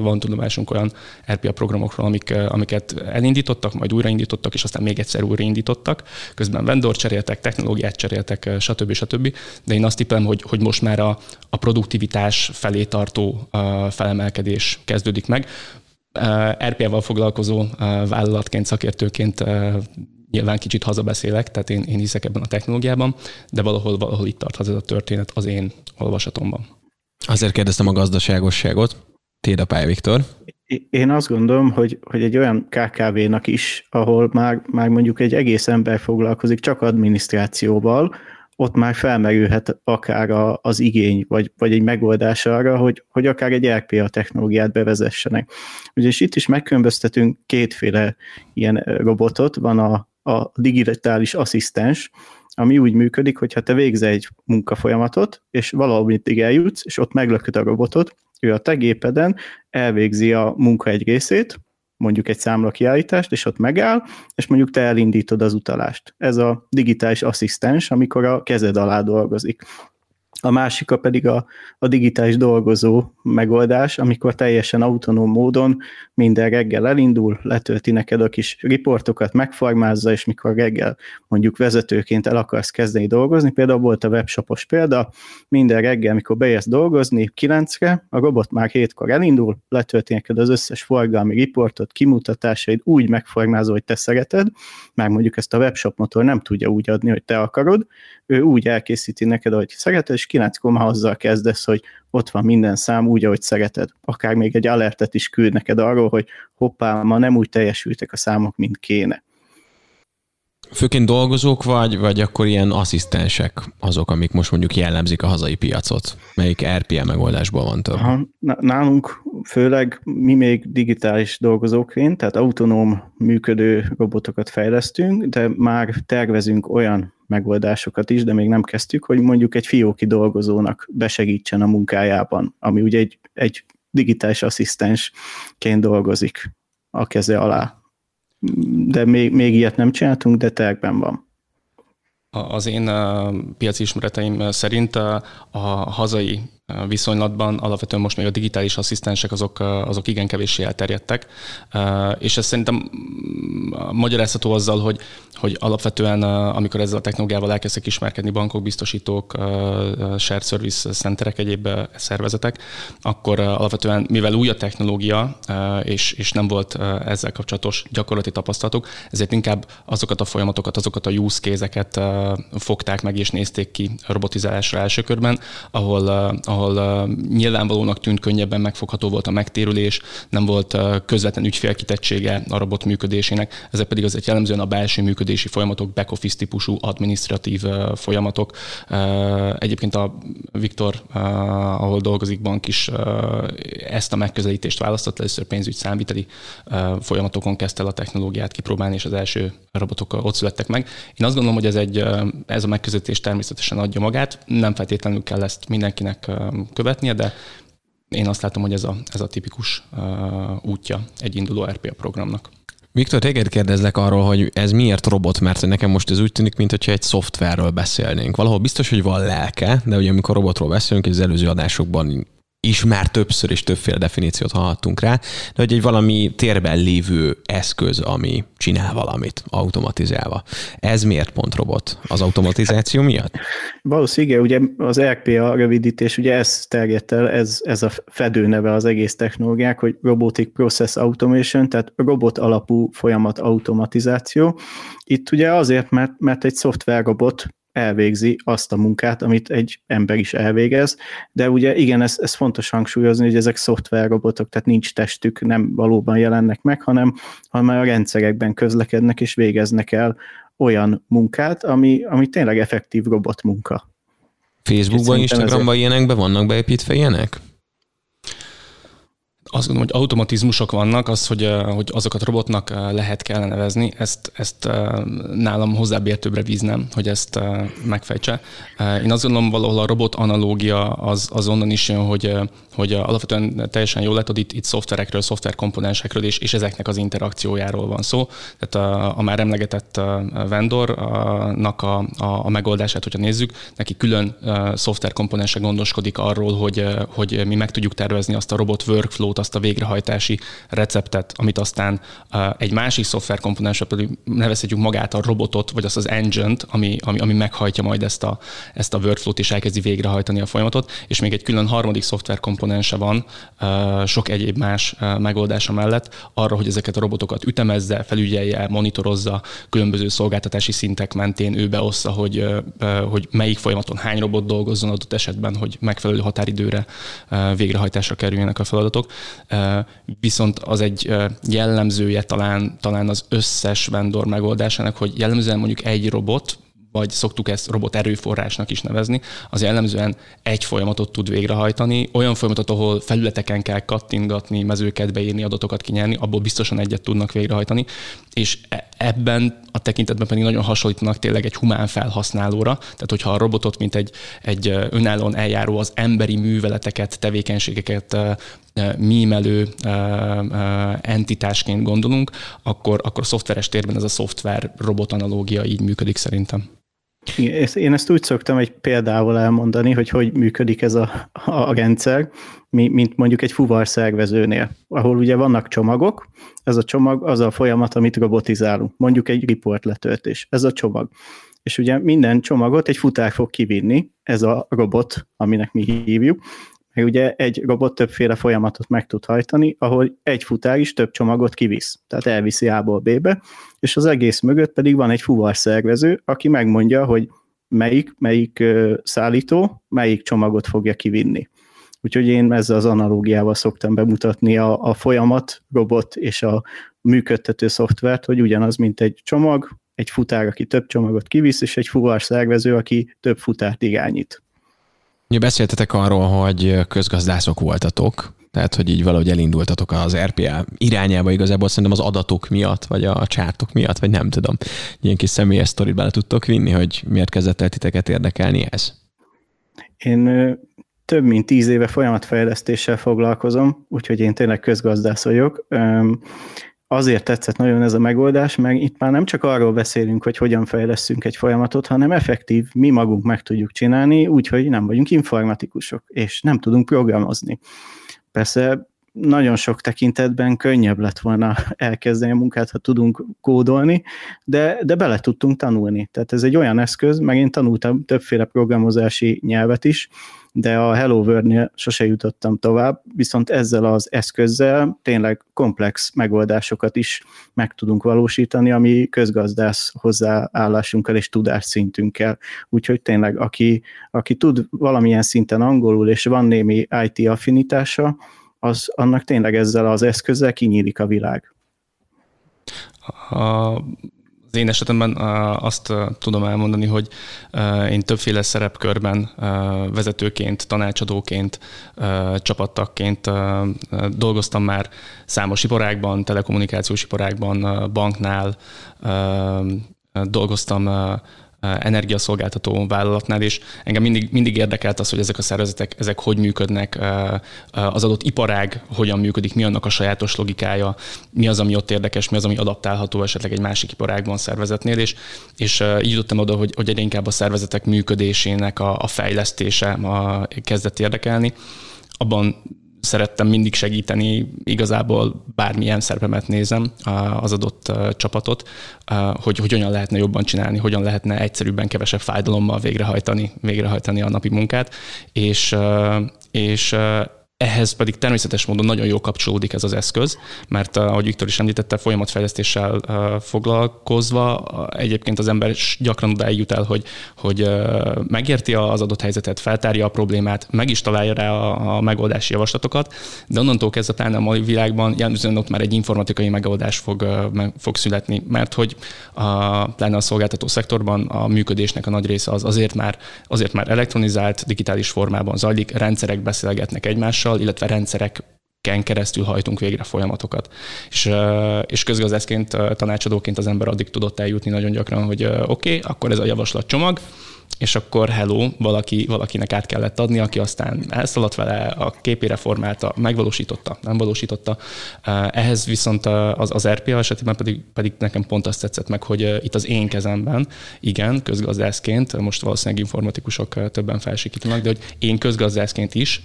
van tudomásunk olyan RPA programokról, amik, amiket elindítottak, majd újraindítottak, és aztán még egyszer újraindítottak. Közben vendor cseréltek, technológiát cseréltek, stb. stb. De én azt tippelem, hogy, hogy most már a, a produktivitás felé tartó felemelkedés kezdődik meg. RPA-val foglalkozó vállalatként, szakértőként nyilván kicsit hazabeszélek, tehát én, én hiszek ebben a technológiában, de valahol, valahol itt tart ez a történet az én olvasatomban. Azért kérdeztem a gazdaságosságot. Téd a pálya, Viktor. Én azt gondolom, hogy, hogy egy olyan KKV-nak is, ahol már, már mondjuk egy egész ember foglalkozik csak adminisztrációval, ott már felmerülhet akár a, az igény, vagy, vagy egy megoldás arra, hogy, hogy akár egy RPA technológiát bevezessenek. Ugyanis itt is megkülönböztetünk kétféle ilyen robotot, van a, a digitális asszisztens, ami úgy működik, hogy ha te végzel egy munkafolyamatot, és valahol eljutsz, és ott meglököd a robotot, ő a te gépeden elvégzi a munka egy részét, mondjuk egy számla kiállítást, és ott megáll, és mondjuk te elindítod az utalást. Ez a digitális asszisztens, amikor a kezed alá dolgozik a másika pedig a, a digitális dolgozó megoldás, amikor teljesen autonóm módon minden reggel elindul, letölti neked a kis riportokat, megformázza, és mikor reggel mondjuk vezetőként el akarsz kezdeni dolgozni, például volt a webshopos példa, minden reggel, mikor beérsz dolgozni, kilencre, a robot már hétkor elindul, letölti neked az összes forgalmi riportot, kimutatásait úgy megformázza, hogy te szereted, már mondjuk ezt a webshop motor nem tudja úgy adni, hogy te akarod, ő úgy elkészíti neked, hogy szereted, és kilenckor már azzal kezdesz, hogy ott van minden szám úgy, ahogy szereted. Akár még egy alertet is küld neked arról, hogy hoppá, ma nem úgy teljesültek a számok, mint kéne. Főként dolgozók vagy, vagy akkor ilyen asszisztensek azok, amik most mondjuk jellemzik a hazai piacot? Melyik RPA megoldásban van több? Aha, nálunk főleg mi még digitális dolgozóként, tehát autonóm működő robotokat fejlesztünk, de már tervezünk olyan megoldásokat is, de még nem kezdtük, hogy mondjuk egy fióki dolgozónak besegítsen a munkájában, ami ugye egy, egy digitális asszisztensként dolgozik a keze alá. De még, még ilyet nem csináltunk, de tervben van. Az én piaci ismereteim szerint a hazai viszonylatban. Alapvetően most még a digitális asszisztensek azok, azok igen kevéssé elterjedtek, és ez szerintem mm, magyarázható azzal, hogy, hogy alapvetően amikor ezzel a technológiával elkezdtek ismerkedni bankok, biztosítók, shared service centerek, egyéb szervezetek, akkor alapvetően, mivel új a technológia, és, és nem volt ezzel kapcsolatos gyakorlati tapasztalatok, ezért inkább azokat a folyamatokat, azokat a use case-eket fogták meg és nézték ki robotizálásra első körben, ahol, ahol nyilvánvalónak tűnt könnyebben megfogható volt a megtérülés, nem volt közvetlen ügyfélkitettsége a robot működésének, ezek pedig azért jellemzően a belső működési folyamatok, back-office típusú administratív folyamatok. Egyébként a Viktor, ahol dolgozik bank is, ezt a megközelítést választott, először pénzügy számviteli folyamatokon kezdte el a technológiát kipróbálni, és az első robotok ott születtek meg. Én azt gondolom, hogy ez, egy, ez a megközelítés természetesen adja magát, nem feltétlenül kell ezt mindenkinek követnie, de én azt látom, hogy ez a, ez a tipikus útja egy induló RPA programnak. Viktor, téged kérdezlek arról, hogy ez miért robot, mert nekem most ez úgy tűnik, mintha egy szoftverről beszélnénk. Valahol biztos, hogy van lelke, de ugye amikor robotról beszélünk, az előző adásokban is már többször és többféle definíciót hallhattunk rá, de hogy egy valami térben lévő eszköz, ami csinál valamit automatizálva. Ez miért pont robot? Az automatizáció miatt? Valószínűleg, ugye az RPA rövidítés, ugye ez terjedt el, ez, ez a fedő neve az egész technológiák, hogy Robotic Process Automation, tehát robot alapú folyamat automatizáció. Itt ugye azért, mert, mert egy szoftverrobot elvégzi azt a munkát, amit egy ember is elvégez, de ugye igen, ez, ez fontos hangsúlyozni, hogy ezek szoftverrobotok, tehát nincs testük, nem valóban jelennek meg, hanem, hanem a rendszerekben közlekednek és végeznek el olyan munkát, ami, ami tényleg effektív robot munka. Facebookban, Instagramban ezek... ilyenekben vannak beépítve ilyenek? Azt gondolom, hogy automatizmusok vannak, az, hogy, hogy azokat robotnak lehet kellene nevezni, ezt, ezt nálam hozzábértőbbre víznem, hogy ezt megfejtse. Én azt gondolom, valahol a robot analógia az, az onnan is jön, hogy, hogy alapvetően teljesen jól hogy itt, itt szoftverekről, szoftverkomponensekről és, és ezeknek az interakciójáról van szó. Tehát a, a már emlegetett vendornak a, a, a megoldását, hogyha nézzük, neki külön szoftverkomponense gondoskodik arról, hogy, hogy mi meg tudjuk tervezni azt a robot workflow-t, azt a végrehajtási receptet, amit aztán egy másik szoftverkomponensre pedig nevezhetjük magát a robotot, vagy azt az engine-t, ami, ami, ami meghajtja majd ezt a, ezt a workflow-t és elkezdi végrehajtani a folyamatot, és még egy külön harmadik szoftverkomponense van sok egyéb más megoldása mellett arra, hogy ezeket a robotokat ütemezze, felügyelje, monitorozza, különböző szolgáltatási szintek mentén ő beossza, hogy, hogy melyik folyamaton hány robot dolgozzon adott esetben, hogy megfelelő határidőre végrehajtásra kerüljenek a feladatok. Viszont az egy jellemzője talán, talán az összes vendor megoldásának, hogy jellemzően mondjuk egy robot, vagy szoktuk ezt robot erőforrásnak is nevezni, az jellemzően egy folyamatot tud végrehajtani, olyan folyamatot, ahol felületeken kell kattingatni, mezőket beírni, adatokat kinyerni, abból biztosan egyet tudnak végrehajtani, és e- ebben a tekintetben pedig nagyon hasonlítanak tényleg egy humán felhasználóra, tehát hogyha a robotot, mint egy, egy önállóan eljáró az emberi műveleteket, tevékenységeket mímelő entitásként gondolunk, akkor, akkor a szoftveres térben ez a szoftver robot analógia így működik szerintem. Én ezt úgy szoktam egy példával elmondani, hogy hogy működik ez a, a rendszer, mint mondjuk egy fuvar szervezőnél, ahol ugye vannak csomagok, ez a csomag az a folyamat, amit robotizálunk, mondjuk egy report letöltés, ez a csomag. És ugye minden csomagot egy futár fog kivinni, ez a robot, aminek mi hívjuk, meg ugye egy robot többféle folyamatot meg tud hajtani, ahol egy futár is több csomagot kivisz, tehát elviszi A-ból B-be, és az egész mögött pedig van egy fuvar szervező, aki megmondja, hogy melyik, melyik szállító melyik csomagot fogja kivinni. Úgyhogy én ezzel az analógiával szoktam bemutatni a, a folyamat, robot és a működtető szoftvert, hogy ugyanaz, mint egy csomag, egy futár, aki több csomagot kivisz, és egy fuvar szervező, aki több futárt irányít. Ugye beszéltetek arról, hogy közgazdászok voltatok, tehát, hogy így valahogy elindultatok az RPA irányába igazából szerintem az adatok miatt, vagy a csártok miatt, vagy nem tudom. Ilyen kis személyes sztorit bele tudtok vinni, hogy miért kezdett el titeket érdekelni ez? Én több mint tíz éve folyamatfejlesztéssel foglalkozom, úgyhogy én tényleg közgazdász vagyok azért tetszett nagyon ez a megoldás, meg itt már nem csak arról beszélünk, hogy hogyan fejleszünk egy folyamatot, hanem effektív, mi magunk meg tudjuk csinálni, úgyhogy nem vagyunk informatikusok, és nem tudunk programozni. Persze nagyon sok tekintetben könnyebb lett volna elkezdeni a munkát, ha tudunk kódolni, de, de bele tudtunk tanulni. Tehát ez egy olyan eszköz, meg én tanultam többféle programozási nyelvet is, de a Hello World-nél sose jutottam tovább, viszont ezzel az eszközzel tényleg komplex megoldásokat is meg tudunk valósítani, ami közgazdász hozzáállásunkkal és tudásszintünkkel. Úgyhogy tényleg, aki, aki tud valamilyen szinten angolul, és van némi IT affinitása, az annak tényleg ezzel az eszközzel kinyílik a világ. A az én esetemben azt tudom elmondani, hogy én többféle szerepkörben vezetőként, tanácsadóként, csapattakként dolgoztam már számos iparágban, telekommunikációs iparágban, banknál, dolgoztam energiaszolgáltató vállalatnál, és engem mindig, mindig érdekelt az, hogy ezek a szervezetek, ezek hogy működnek, az adott iparág hogyan működik, mi annak a sajátos logikája, mi az, ami ott érdekes, mi az, ami adaptálható esetleg egy másik iparágban szervezetnél, és, és így jutottam oda, hogy, hogy egyre inkább a szervezetek működésének a, a fejlesztése a, kezdett érdekelni. Abban szerettem mindig segíteni, igazából bármilyen szerepemet nézem az adott csapatot, hogy, hogy hogyan lehetne jobban csinálni, hogyan lehetne egyszerűbben, kevesebb fájdalommal végrehajtani, végrehajtani a napi munkát, és, és ehhez pedig természetes módon nagyon jól kapcsolódik ez az eszköz, mert ahogy Viktor is említette, folyamatfejlesztéssel foglalkozva egyébként az ember gyakran odáig jut el, hogy, hogy megérti az adott helyzetet, feltárja a problémát, meg is találja rá a, a megoldási javaslatokat, de onnantól kezdve pláne a mai világban jelentően ott már egy informatikai megoldás fog, meg, fog születni, mert hogy a, pláne a szolgáltató szektorban a működésnek a nagy része az azért már, azért már elektronizált, digitális formában zajlik, rendszerek beszélgetnek egymással, illetve rendszerek ken keresztül hajtunk végre folyamatokat. És, és közgazdászként, tanácsadóként az ember addig tudott eljutni nagyon gyakran, hogy oké, okay, akkor ez a javaslatcsomag, és akkor hello, valaki, valakinek át kellett adni, aki aztán elszaladt vele, a képére formálta, megvalósította, nem valósította. Ehhez viszont az, az RPA esetében pedig, pedig nekem pont azt tetszett meg, hogy itt az én kezemben, igen, közgazdászként, most valószínűleg informatikusok többen felsikítanak, de hogy én közgazdászként is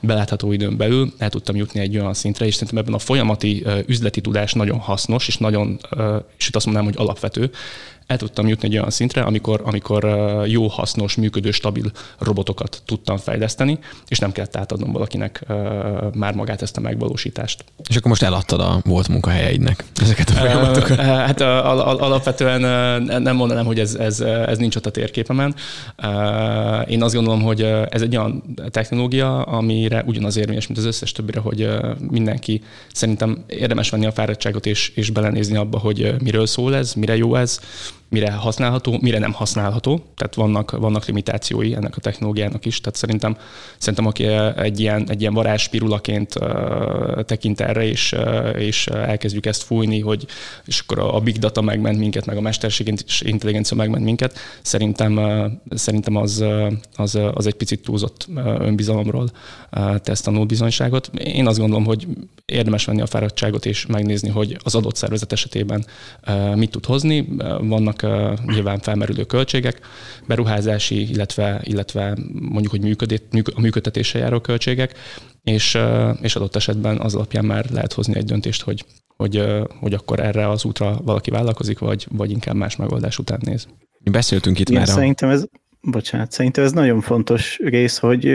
belátható időn belül el tudtam jutni egy olyan szintre, és szerintem ebben a folyamati üzleti tudás nagyon hasznos, és nagyon, sőt azt mondanám, hogy alapvető, el tudtam jutni egy olyan szintre, amikor, amikor jó, hasznos, működő, stabil robotokat tudtam fejleszteni, és nem kellett átadnom valakinek már magát ezt a megvalósítást. És akkor most eladtad a volt munkahelyeidnek ezeket a folyamatokat? Hát alapvetően nem mondanám, hogy ez, ez, ez nincs ott a térképemen. Én azt gondolom, hogy ez egy olyan technológia, amire ugyanaz érvényes, mint az összes többire, hogy mindenki szerintem érdemes venni a fáradtságot és, és belenézni abba, hogy miről szól ez, mire jó ez, mire használható, mire nem használható. Tehát vannak, vannak limitációi ennek a technológiának is. Tehát szerintem, szerintem aki egy ilyen, egy ilyen varázspirulaként uh, tekint erre, és, uh, és elkezdjük ezt fújni, hogy és akkor a big data megment minket, meg a mesterségi intelligencia megment minket, szerintem, szerintem az, az, az egy picit túlzott önbizalomról tesz bizonyságot. Én azt gondolom, hogy érdemes venni a fáradtságot és megnézni, hogy az adott szervezet esetében mit tud hozni. Vannak vannak nyilván felmerülő költségek, beruházási, illetve, illetve mondjuk, hogy működét, a működtetése járó költségek, és, és adott esetben az alapján már lehet hozni egy döntést, hogy, hogy, hogy akkor erre az útra valaki vállalkozik, vagy, vagy inkább más megoldás után néz. Beszéltünk itt Igen, már. Szerintem ez, bocsánat, szerintem ez nagyon fontos rész, hogy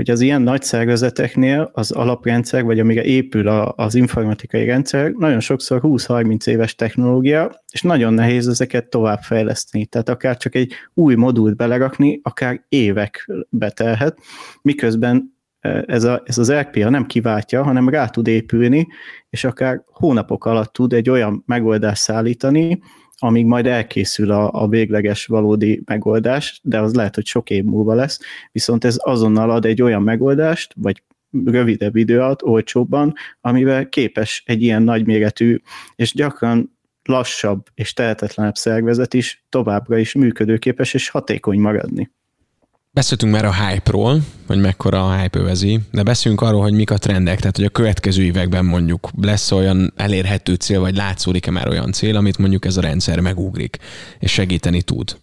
hogy az ilyen nagy szervezeteknél az alaprendszer, vagy amire épül a, az informatikai rendszer, nagyon sokszor 20-30 éves technológia, és nagyon nehéz ezeket továbbfejleszteni. Tehát akár csak egy új modult belerakni, akár évek betelhet, miközben e, ez, a, ez az RPA nem kiváltja, hanem rá tud épülni, és akár hónapok alatt tud egy olyan megoldást szállítani, amíg majd elkészül a, a végleges valódi megoldás, de az lehet, hogy sok év múlva lesz, viszont ez azonnal ad egy olyan megoldást, vagy rövidebb idő alatt, olcsóbban, amivel képes egy ilyen nagyméretű, és gyakran lassabb és tehetetlenebb szervezet is továbbra is működőképes és hatékony maradni. Beszéltünk már a hype-ról, hogy mekkora a hype övezi, de beszélünk arról, hogy mik a trendek, tehát hogy a következő években mondjuk lesz olyan elérhető cél, vagy látszódik-e már olyan cél, amit mondjuk ez a rendszer megugrik, és segíteni tud.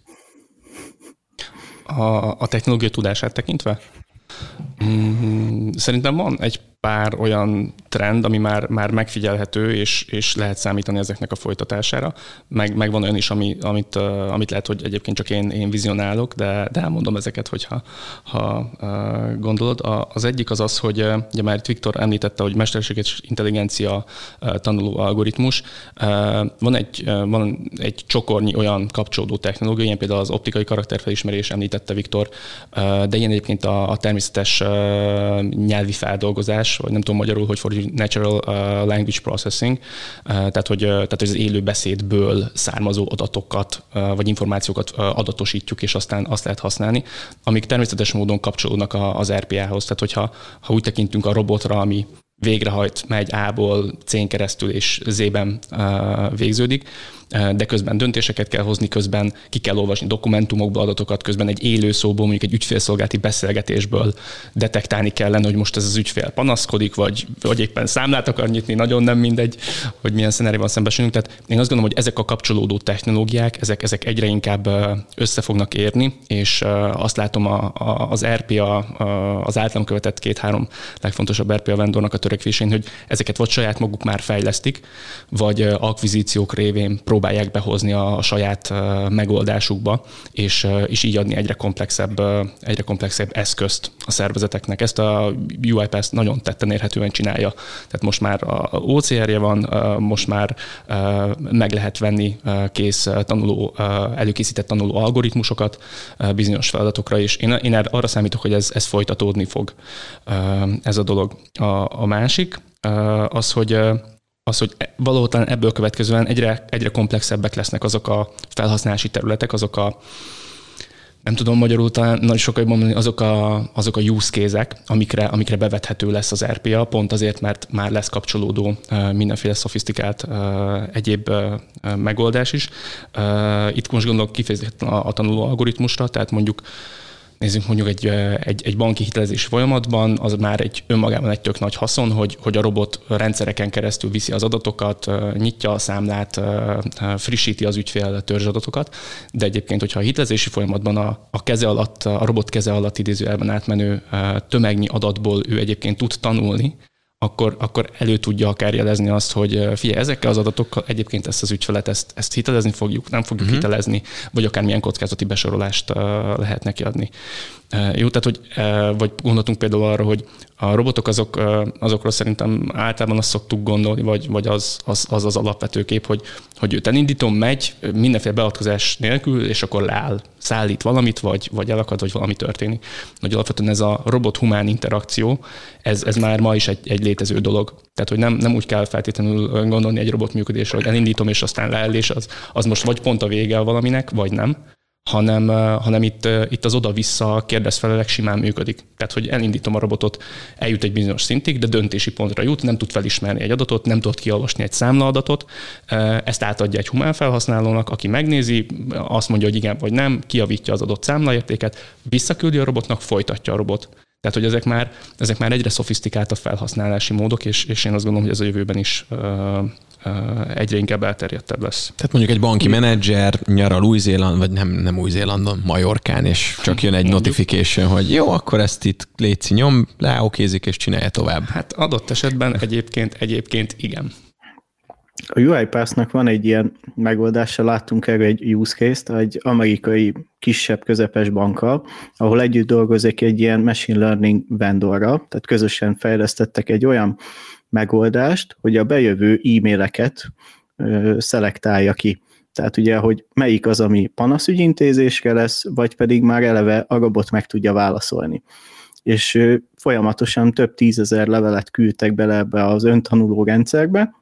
A, a technológia tudását tekintve? Mm, szerintem van egy pár olyan trend, ami már, már megfigyelhető, és, és lehet számítani ezeknek a folytatására. Meg, meg van olyan is, ami, amit, uh, amit lehet, hogy egyébként csak én, én vizionálok, de, de elmondom ezeket, hogyha ha, uh, gondolod. A, az egyik az az, hogy uh, ugye már itt Viktor említette, hogy mesterséges intelligencia uh, tanuló algoritmus. Uh, van, egy, uh, van egy csokornyi olyan kapcsolódó technológia, ilyen például az optikai karakterfelismerés, említette Viktor, uh, de ilyen egyébként a, a természetes uh, nyelvi feldolgozás, tudás, vagy nem tudom magyarul, hogy fordítjuk, natural uh, language processing, uh, tehát, hogy, uh, tehát hogy az élő beszédből származó adatokat, vagy információkat adatosítjuk, és aztán azt lehet használni, amik természetes módon kapcsolódnak a, az RPA-hoz. Tehát, hogyha ha úgy tekintünk a robotra, ami végrehajt, megy A-ból C-n keresztül és Z-ben végződik, de közben döntéseket kell hozni, közben ki kell olvasni dokumentumokból adatokat, közben egy élő szóból, mondjuk egy ügyfélszolgálati beszélgetésből detektálni kellene, hogy most ez az ügyfél panaszkodik, vagy, vagy éppen számlát akar nyitni, nagyon nem mindegy, hogy milyen szenárióval szembesülünk. Tehát én azt gondolom, hogy ezek a kapcsolódó technológiák, ezek, ezek egyre inkább össze fognak érni, és azt látom a, a, az RPA, az általam követett két-három legfontosabb RPA vendornak a törekvésén, hogy ezeket vagy saját maguk már fejlesztik, vagy akvizíciók révén próbálják behozni a saját megoldásukba, és, és így adni egyre komplexebb, egyre komplexebb eszközt a szervezeteknek. Ezt a UiPath nagyon tetten érhetően csinálja. Tehát most már a OCR-je van, most már meg lehet venni kész tanuló, előkészített tanuló algoritmusokat bizonyos feladatokra, és én, én arra számítok, hogy ez, ez folytatódni fog ez a dolog. A, a másik az, hogy az, hogy valóban ebből következően egyre, egyre komplexebbek lesznek azok a felhasználási területek, azok a nem tudom magyarul talán nagyon sokkal jobban mondani, azok a, azok a use case amikre, amikre bevethető lesz az RPA, pont azért, mert már lesz kapcsolódó mindenféle szofisztikált egyéb megoldás is. Itt most gondolok kifejezetten a, a tanuló algoritmusra, tehát mondjuk nézzünk mondjuk egy, egy, egy banki hitelezési folyamatban, az már egy önmagában egy tök nagy haszon, hogy, hogy a robot rendszereken keresztül viszi az adatokat, nyitja a számlát, frissíti az ügyfél törzsadatokat, de egyébként, hogyha a hitelezési folyamatban a, a keze alatt, a robot keze alatt idézőjelben átmenő tömegnyi adatból ő egyébként tud tanulni, akkor, akkor elő tudja akár jelezni azt, hogy figyelj, ezekkel az adatokkal egyébként ezt az ügyfelet, ezt, ezt hitelezni fogjuk, nem fogjuk uh-huh. hitelezni, vagy akár milyen kockázati besorolást lehet neki adni. Jó, tehát hogy, vagy gondoltunk például arra, hogy a robotok azok, azokról szerintem általában azt szoktuk gondolni, vagy, vagy az, az, az az alapvető kép, hogy, hogy őt elindítom, megy mindenféle beavatkozás nélkül, és akkor leáll, szállít valamit, vagy, vagy elakad, vagy valami történik. Nagy alapvetően ez a robot-humán interakció, ez, ez már ma is egy, egy létező dolog. Tehát, hogy nem, nem úgy kell feltétlenül gondolni egy robot működésre, hogy elindítom, és aztán leáll, és az, az most vagy pont a vége valaminek, vagy nem, hanem, hanem itt, itt az oda-vissza kérdezfelelek simán működik. Tehát, hogy elindítom a robotot, eljut egy bizonyos szintig, de döntési pontra jut, nem tud felismerni egy adatot, nem tud kiolvasni egy számlaadatot, ezt átadja egy humán felhasználónak, aki megnézi, azt mondja, hogy igen vagy nem, kiavítja az adott számlaértéket, visszaküldi a robotnak, folytatja a robot. Tehát, hogy ezek már, ezek már egyre szofisztikáltabb felhasználási módok, és, és én azt gondolom, hogy ez a jövőben is egyre inkább elterjedtebb lesz. Tehát mondjuk egy banki menedzser nyaral Új-Zéland, vagy nem, nem Új-Zélandon, Majorkán, és csak jön egy mondjuk. notification, hogy jó, akkor ezt itt létszi nyom, leokézik és csinálja tovább. Hát adott esetben egyébként, egyébként igen. A UiPath-nak van egy ilyen megoldása, láttunk erre egy use case-t, egy amerikai kisebb, közepes bankkal, ahol együtt dolgozik egy ilyen machine learning vendorra, tehát közösen fejlesztettek egy olyan megoldást, hogy a bejövő e-maileket ö, szelektálja ki. Tehát ugye, hogy melyik az, ami panaszügyintézésre lesz, vagy pedig már eleve a robot meg tudja válaszolni. És folyamatosan több tízezer levelet küldtek bele ebbe az öntanuló rendszerbe,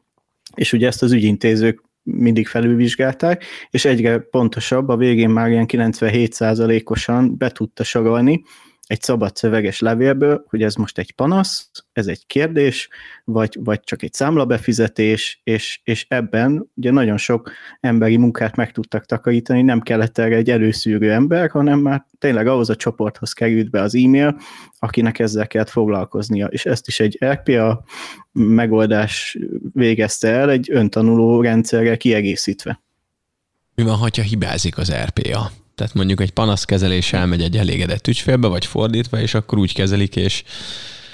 és ugye ezt az ügyintézők mindig felülvizsgálták, és egyre pontosabb, a végén már ilyen 97%-osan be tudta sorolni, egy szabad szöveges levélből, hogy ez most egy panasz, ez egy kérdés, vagy, vagy csak egy számlabefizetés, és, és ebben ugye nagyon sok emberi munkát meg tudtak takarítani, nem kellett erre egy előszűrő ember, hanem már tényleg ahhoz a csoporthoz került be az e-mail, akinek ezzel kellett foglalkoznia. És ezt is egy RPA megoldás végezte el, egy öntanuló rendszerrel kiegészítve. Mi van, ha hibázik az RPA? Tehát mondjuk egy panaszkezelés elmegy egy elégedett ügyfélbe, vagy fordítva, és akkor úgy kezelik, és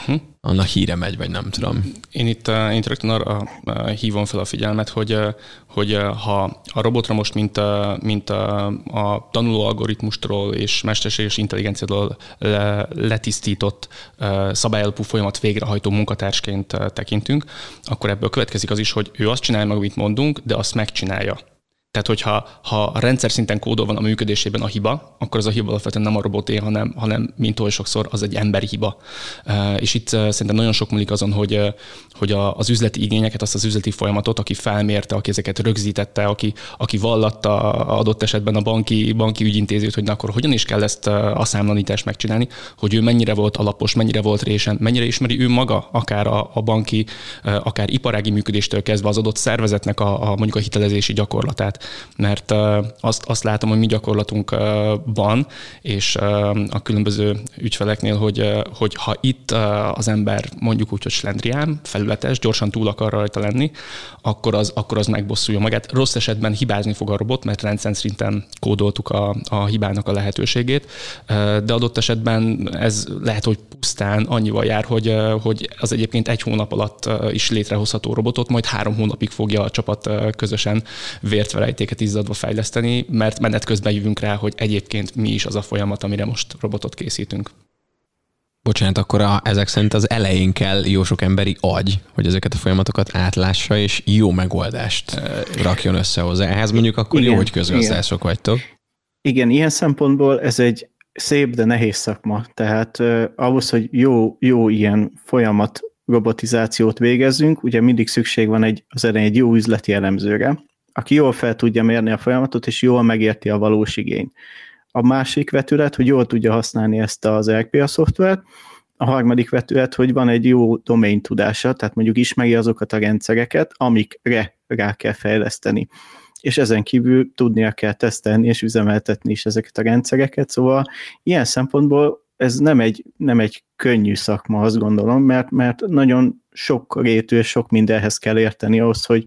hm? annak híre megy, vagy nem tudom. Én itt, én itt rögtön arra hívom fel a figyelmet, hogy, hogy ha a robotra most, mint, a, mint a, a tanuló algoritmustról és mesterséges intelligenciáról letisztított szabályalapú folyamat végrehajtó munkatársként tekintünk, akkor ebből következik az is, hogy ő azt csinálja meg, amit mondunk, de azt megcsinálja. Tehát, hogyha ha rendszer szinten kódol van a működésében a hiba, akkor az a hiba alapvetően nem a roboté, hanem, hanem mint oly sokszor az egy emberi hiba. És itt szerintem nagyon sok múlik azon, hogy, hogy az üzleti igényeket, azt az üzleti folyamatot, aki felmérte, aki ezeket rögzítette, aki, aki vallatta adott esetben a banki, banki ügyintézőt, hogy na akkor hogyan is kell ezt a számlanítást megcsinálni, hogy ő mennyire volt alapos, mennyire volt résen, mennyire ismeri ő maga, akár a, a banki, akár iparági működéstől kezdve az adott szervezetnek a, a mondjuk a hitelezési gyakorlatát mert azt, azt látom, hogy mi gyakorlatunkban, és a különböző ügyfeleknél, hogy, hogy ha itt az ember mondjuk úgy, hogy slendrián, felületes, gyorsan túl akar rajta lenni, akkor az, akkor az megbosszulja magát. Rossz esetben hibázni fog a robot, mert rendszer szinten kódoltuk a, a hibának a lehetőségét, de adott esetben ez lehet, hogy pusztán annyival jár, hogy, hogy az egyébként egy hónap alatt is létrehozható robotot, majd három hónapig fogja a csapat közösen vértverejtéket izzadva fejleszteni, mert menet közben jövünk rá, hogy egyébként mi is az a folyamat, amire most robotot készítünk. Bocsánat, akkor a, ezek szerint az elején kell jó sok emberi agy, hogy ezeket a folyamatokat átlássa, és jó megoldást rakjon össze hozzá. Ehhez mondjuk akkor igen, jó, hogy közgazdászok vagytok. Igen, ilyen szempontból ez egy szép, de nehéz szakma. Tehát uh, ahhoz, hogy jó, jó ilyen folyamat robotizációt végezzünk, ugye mindig szükség van egy, az elején egy jó üzleti elemzőre, aki jól fel tudja mérni a folyamatot, és jól megérti a valós igényt. A másik vetület, hogy jól tudja használni ezt az RPA szoftvert, a harmadik vetület, hogy van egy jó domain tudása, tehát mondjuk ismeri azokat a rendszereket, amikre rá kell fejleszteni. És ezen kívül tudnia kell tesztelni és üzemeltetni is ezeket a rendszereket, szóval ilyen szempontból ez nem egy, nem egy könnyű szakma, azt gondolom, mert, mert nagyon sok rétű és sok mindenhez kell érteni ahhoz, hogy,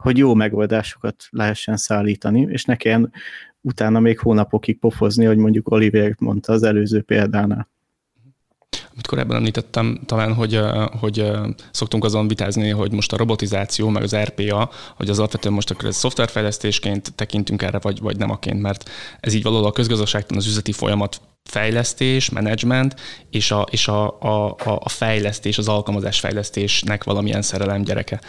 hogy jó megoldásokat lehessen szállítani, és ne kelljen utána még hónapokig pofozni, hogy mondjuk Oliver mondta az előző példánál. Amit korábban említettem, talán, hogy, hogy szoktunk azon vitázni, hogy most a robotizáció, meg az RPA, hogy az alapvetően most akkor ez szoftverfejlesztésként tekintünk erre, vagy, vagy nem aként, mert ez így valahol a közgazdaságtan az üzleti folyamat fejlesztés, menedzsment, és, a, és a, a, a fejlesztés, az alkalmazás fejlesztésnek valamilyen szerelem gyereke.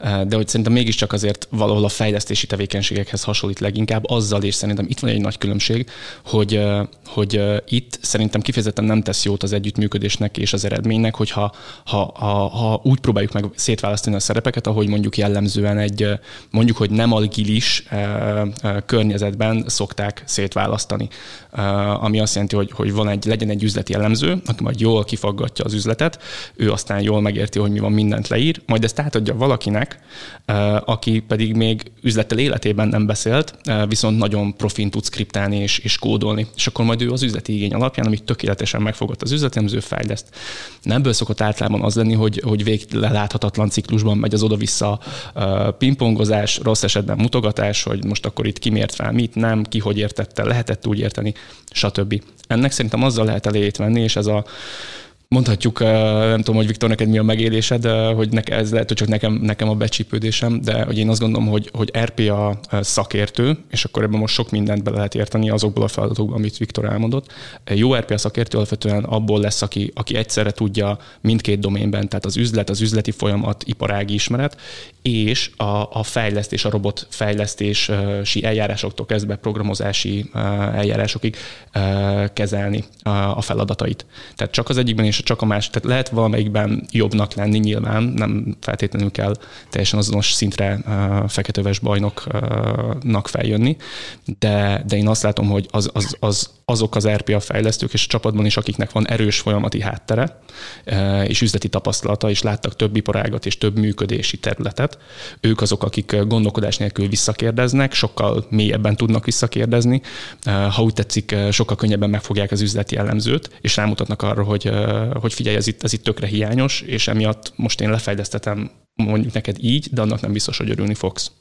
De hogy szerintem mégiscsak azért valahol a fejlesztési tevékenységekhez hasonlít leginkább, azzal és szerintem itt van egy nagy különbség, hogy, hogy itt szerintem kifejezetten nem tesz jót az együttműködésnek és az eredménynek, hogyha ha, ha, ha úgy próbáljuk meg szétválasztani a szerepeket, ahogy mondjuk jellemzően egy mondjuk, hogy nem agilis környezetben szokták szétválasztani. Ami azt jelenti, hogy, hogy van egy, legyen egy üzleti elemző, aki majd jól kifaggatja az üzletet, ő aztán jól megérti, hogy mi van, mindent leír, majd ezt átadja valakinek, aki pedig még üzlettel életében nem beszélt, viszont nagyon profin tud skriptálni és, és kódolni. És akkor majd ő az üzleti igény alapján, amit tökéletesen megfogott az üzletemző, fejleszt. Nem ebből szokott általában az lenni, hogy, hogy végleláthatatlan ciklusban megy az oda-vissza pingpongozás, rossz esetben mutogatás, hogy most akkor itt kimért fel mit, nem, ki hogy értette, lehetett úgy érteni, stb. Ennek szerintem azzal lehet elejét venni, és ez a mondhatjuk, nem tudom, hogy Viktor, neked mi a megélésed, hogy neke, ez lehet, hogy csak nekem, nekem a becsípődésem, de hogy én azt gondolom, hogy, hogy RPA szakértő, és akkor ebben most sok mindent be lehet érteni azokból a feladatokból, amit Viktor elmondott. Jó RPA szakértő alapvetően abból lesz, aki, aki egyszerre tudja mindkét doménben, tehát az üzlet, az üzleti folyamat, iparági ismeret, és a, a fejlesztés, a robot fejlesztési eljárásoktól kezdve programozási eljárásokig kezelni a feladatait. Tehát csak az egyikben és csak a másik. Tehát lehet valamelyikben jobbnak lenni nyilván, nem feltétlenül kell teljesen azonos szintre feketöves bajnoknak feljönni, de, de én azt látom, hogy az, az, az, azok az RPA fejlesztők és a csapatban is, akiknek van erős folyamati háttere és üzleti tapasztalata, és láttak több iparágat és több működési területet, ők azok, akik gondolkodás nélkül visszakérdeznek, sokkal mélyebben tudnak visszakérdezni. Ha úgy tetszik, sokkal könnyebben megfogják az üzleti jellemzőt, és rámutatnak arra, hogy, hogy figyelj, ez itt, ez itt tökre hiányos, és emiatt most én lefejlesztetem mondjuk neked így, de annak nem biztos, hogy örülni fogsz.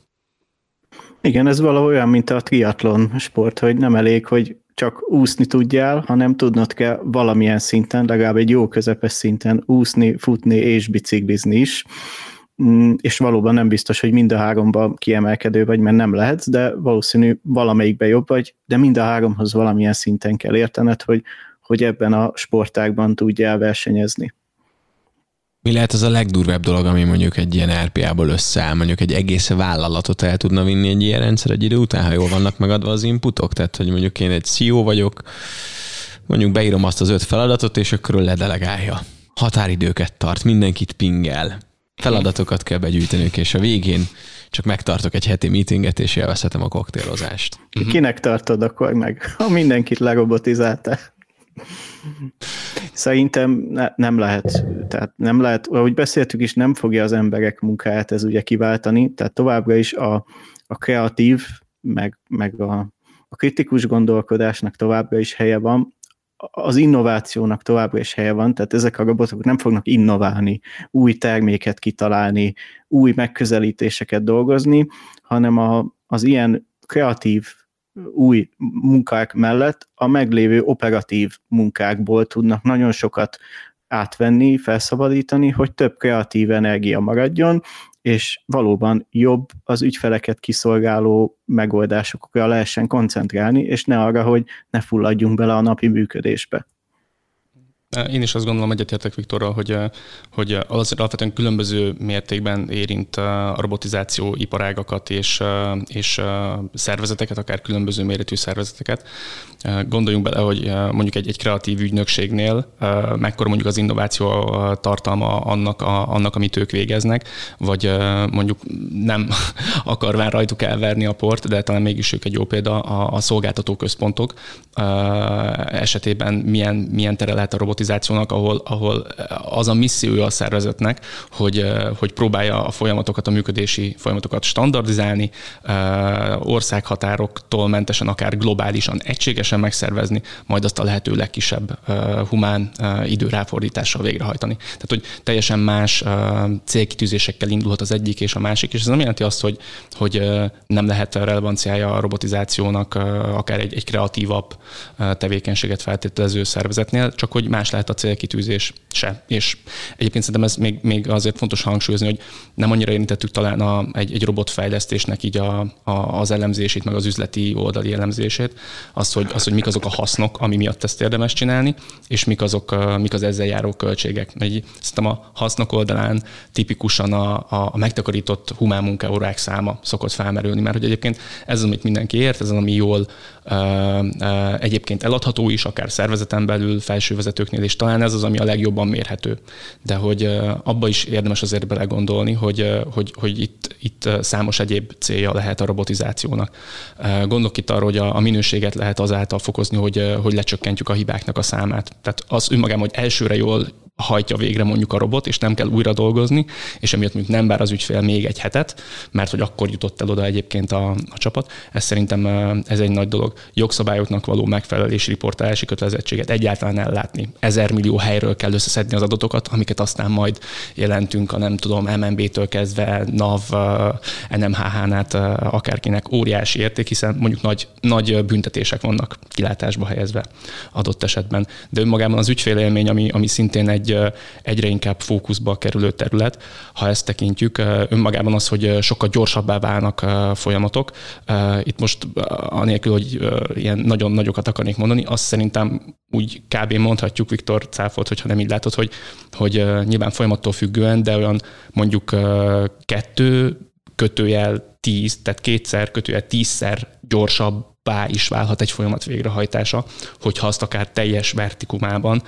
Igen, ez valahol olyan, mint a triatlon sport, hogy nem elég, hogy csak úszni tudjál, hanem tudnod kell valamilyen szinten, legalább egy jó közepes szinten úszni, futni és biciklizni is. Mm, és valóban nem biztos, hogy mind a háromban kiemelkedő vagy, mert nem lehetsz, de valószínű valamelyikben jobb vagy, de mind a háromhoz valamilyen szinten kell értened, hogy, hogy ebben a sportágban tudjál versenyezni. Mi lehet az a legdurvább dolog, ami mondjuk egy ilyen RPA-ból összeáll, mondjuk egy egész vállalatot el tudna vinni egy ilyen rendszer egy idő után, ha jól vannak megadva az inputok? Tehát, hogy mondjuk én egy CEO vagyok, mondjuk beírom azt az öt feladatot, és akkor ledelegálja. Határidőket tart, mindenkit pingel feladatokat kell begyűjtenünk, és a végén csak megtartok egy heti meetinget, és élvezhetem a koktélozást. Kinek tartod akkor meg, ha mindenkit lerobotizáltál? Szerintem ne, nem lehet, tehát nem lehet, ahogy beszéltük is, nem fogja az emberek munkáját ez ugye kiváltani, tehát továbbra is a, a kreatív meg, meg a, a kritikus gondolkodásnak továbbra is helye van, az innovációnak továbbra is helye van, tehát ezek a robotok nem fognak innoválni, új terméket kitalálni, új megközelítéseket dolgozni, hanem a, az ilyen kreatív új munkák mellett a meglévő operatív munkákból tudnak nagyon sokat átvenni, felszabadítani, hogy több kreatív energia maradjon, és valóban jobb az ügyfeleket kiszolgáló megoldásokra lehessen koncentrálni, és ne arra, hogy ne fulladjunk bele a napi működésbe. Én is azt gondolom, egyetértek Viktorral, hogy, hogy az alapvetően különböző mértékben érint a robotizáció iparágakat és, és szervezeteket, akár különböző méretű szervezeteket. Gondoljunk bele, hogy mondjuk egy, egy kreatív ügynökségnél mekkora mondjuk az innováció tartalma annak, a, annak, amit ők végeznek, vagy mondjuk nem akarván rajtuk elverni a port, de talán mégis ők egy jó példa a, a szolgáltató központok esetében milyen, milyen tere lehet a robotizációnak, ahol, ahol az a missziója a szervezetnek, hogy, hogy próbálja a folyamatokat, a működési folyamatokat standardizálni, országhatároktól mentesen, akár globálisan, egységesen megszervezni, majd azt a lehető legkisebb humán időráfordítással végrehajtani. Tehát, hogy teljesen más célkitűzésekkel indulhat az egyik és a másik, és ez nem jelenti azt, hogy, hogy nem lehet relevanciája a robotizációnak akár egy, egy kreatívabb tevékenységet feltételező szervezetnél, csak hogy más lehet a célkitűzés se. És egyébként szerintem ez még, még azért fontos hangsúlyozni, hogy nem annyira érintettük talán a, egy, egy robotfejlesztésnek így a, a, az elemzését, meg az üzleti oldali elemzését, az, hogy, az, hogy mik azok a hasznok, ami miatt ezt érdemes csinálni, és mik azok, mik az ezzel járó költségek. Mert szerintem a hasznok oldalán tipikusan a, a, a megtakarított humán munkaórák száma szokott felmerülni, mert hogy egyébként ez az, amit mindenki ért, ez az, ami jól egyébként eladható is, akár szervezeten belül, felsővezetőknél, és talán ez az, ami a legjobban mérhető. De hogy abba is érdemes azért belegondolni, hogy, hogy, hogy itt, itt számos egyéb célja lehet a robotizációnak. Gondolok itt arra, hogy a, a minőséget lehet azáltal fokozni, hogy, hogy lecsökkentjük a hibáknak a számát. Tehát az önmagában, hogy elsőre jól hajtja végre mondjuk a robot, és nem kell újra dolgozni, és emiatt mondjuk nem vár az ügyfél még egy hetet, mert hogy akkor jutott el oda egyébként a, a csapat. Ez szerintem ez egy nagy dolog. Jogszabályoknak való megfelelés, riportálási kötelezettséget egyáltalán ellátni. Ezer millió helyről kell összeszedni az adatokat, amiket aztán majd jelentünk a nem tudom, MNB-től kezdve, NAV, NMHH-nát, akárkinek óriási érték, hiszen mondjuk nagy, nagy büntetések vannak kilátásba helyezve adott esetben. De önmagában az ügyfélélmény, ami, ami szintén egy egy egyre inkább fókuszba kerülő terület. Ha ezt tekintjük, önmagában az, hogy sokkal gyorsabbá válnak folyamatok. Itt most anélkül, hogy ilyen nagyon nagyokat akarnék mondani, azt szerintem úgy kb. mondhatjuk, Viktor cáfolt, hogyha nem így látod, hogy, hogy nyilván folyamattól függően, de olyan mondjuk kettő kötőjel tíz, tehát kétszer kötőjel tízszer gyorsabb bá is válhat egy folyamat végrehajtása, hogyha azt akár teljes vertikumában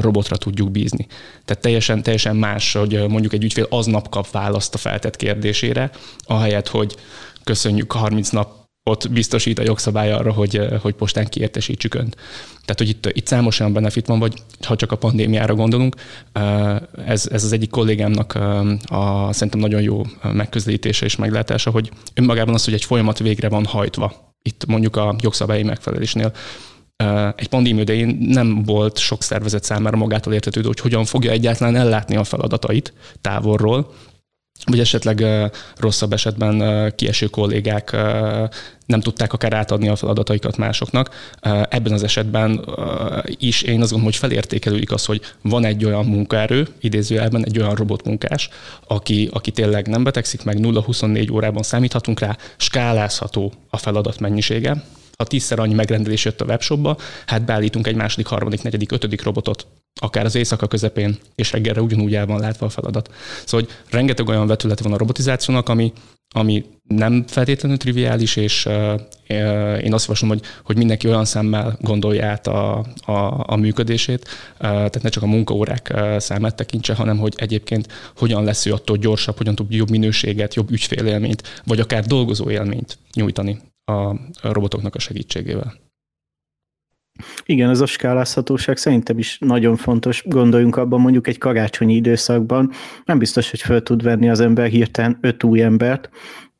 robotra tudjuk bízni. Tehát teljesen, teljesen más, hogy mondjuk egy ügyfél aznap kap választ a feltett kérdésére, ahelyett, hogy köszönjük 30 nap ott biztosít a jogszabály arra, hogy, hogy postán kiértesítsük önt. Tehát, hogy itt, itt számos olyan benefit van, vagy ha csak a pandémiára gondolunk, ez, ez az egyik kollégámnak a, szerintem nagyon jó megközelítése és meglátása, hogy önmagában az, hogy egy folyamat végre van hajtva, itt mondjuk a jogszabályi megfelelésnél, egy pandémia idején nem volt sok szervezet számára magától értetődő, hogy hogyan fogja egyáltalán ellátni a feladatait távolról, vagy esetleg rosszabb esetben kieső kollégák nem tudták akár átadni a feladataikat másoknak. Ebben az esetben is én azt gondolom, hogy felértékelődik az, hogy van egy olyan munkaerő, idézőjelben egy olyan robotmunkás, aki, aki tényleg nem betegszik meg, 0-24 órában számíthatunk rá, skálázható a feladat mennyisége, ha tízszer annyi megrendelés jött a webshopba, hát beállítunk egy második, harmadik, negyedik, ötödik robotot, akár az éjszaka közepén, és reggelre ugyanúgy el van látva a feladat. Szóval, hogy rengeteg olyan vetület van a robotizációnak, ami, ami nem feltétlenül triviális, és uh, én azt javaslom, hogy, hogy mindenki olyan szemmel gondolja át a, a, a működését, uh, tehát ne csak a munkaórák uh, számát tekintse, hanem hogy egyébként hogyan lesz ő attól gyorsabb, hogyan tud jobb minőséget, jobb ügyfélélményt, vagy akár dolgozó élményt nyújtani a robotoknak a segítségével. Igen, ez a skálázhatóság szerintem is nagyon fontos. Gondoljunk abban mondjuk egy karácsonyi időszakban, nem biztos, hogy föl tud venni az ember hirtelen öt új embert,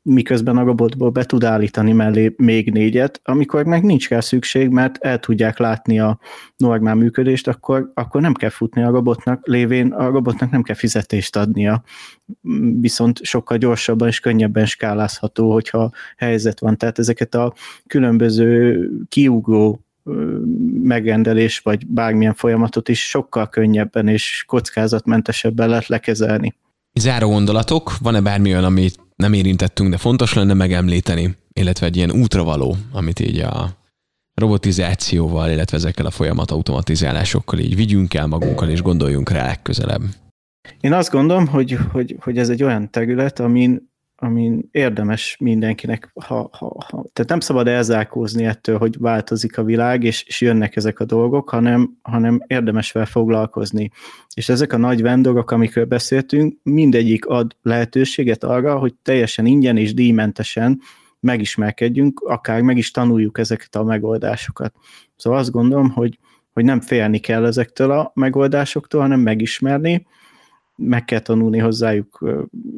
miközben a robotból be tud állítani mellé még négyet, amikor meg nincs rá szükség, mert el tudják látni a normál működést, akkor, akkor nem kell futni a robotnak, lévén a robotnak nem kell fizetést adnia, viszont sokkal gyorsabban és könnyebben skálázható, hogyha helyzet van. Tehát ezeket a különböző kiugró megrendelés, vagy bármilyen folyamatot is sokkal könnyebben és kockázatmentesebben lehet lekezelni. Záró gondolatok, van-e bármi olyan, amit nem érintettünk, de fontos lenne megemlíteni, illetve egy ilyen útravaló, amit így a robotizációval, illetve ezekkel a folyamat automatizálásokkal így vigyünk el magunkkal, és gondoljunk rá legközelebb. Én azt gondolom, hogy, hogy, hogy ez egy olyan terület, amin amin érdemes mindenkinek, ha, ha, ha, tehát nem szabad elzárkózni ettől, hogy változik a világ, és, és jönnek ezek a dolgok, hanem, hanem érdemes fel foglalkozni. És ezek a nagy vendorok, amikről beszéltünk, mindegyik ad lehetőséget arra, hogy teljesen ingyen és díjmentesen megismerkedjünk, akár meg is tanuljuk ezeket a megoldásokat. Szóval azt gondolom, hogy, hogy nem félni kell ezektől a megoldásoktól, hanem megismerni, meg kell tanulni hozzájuk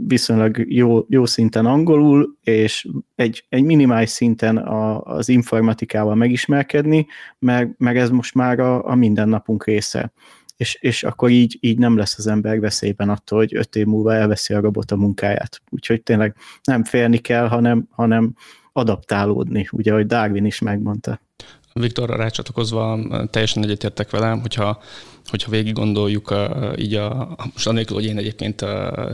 viszonylag jó, jó szinten angolul, és egy, egy minimális szinten a, az informatikával megismerkedni, meg, meg ez most már a, a mindennapunk része. És, és akkor így, így nem lesz az ember veszélyben attól, hogy öt év múlva elveszi a robot a munkáját. Úgyhogy tényleg nem félni kell, hanem, hanem adaptálódni, ugye, ahogy Darwin is megmondta. Viktorra rácsatlakozva teljesen egyetértek velem, hogyha hogyha végig gondoljuk így a, most anélkül, hogy én egyébként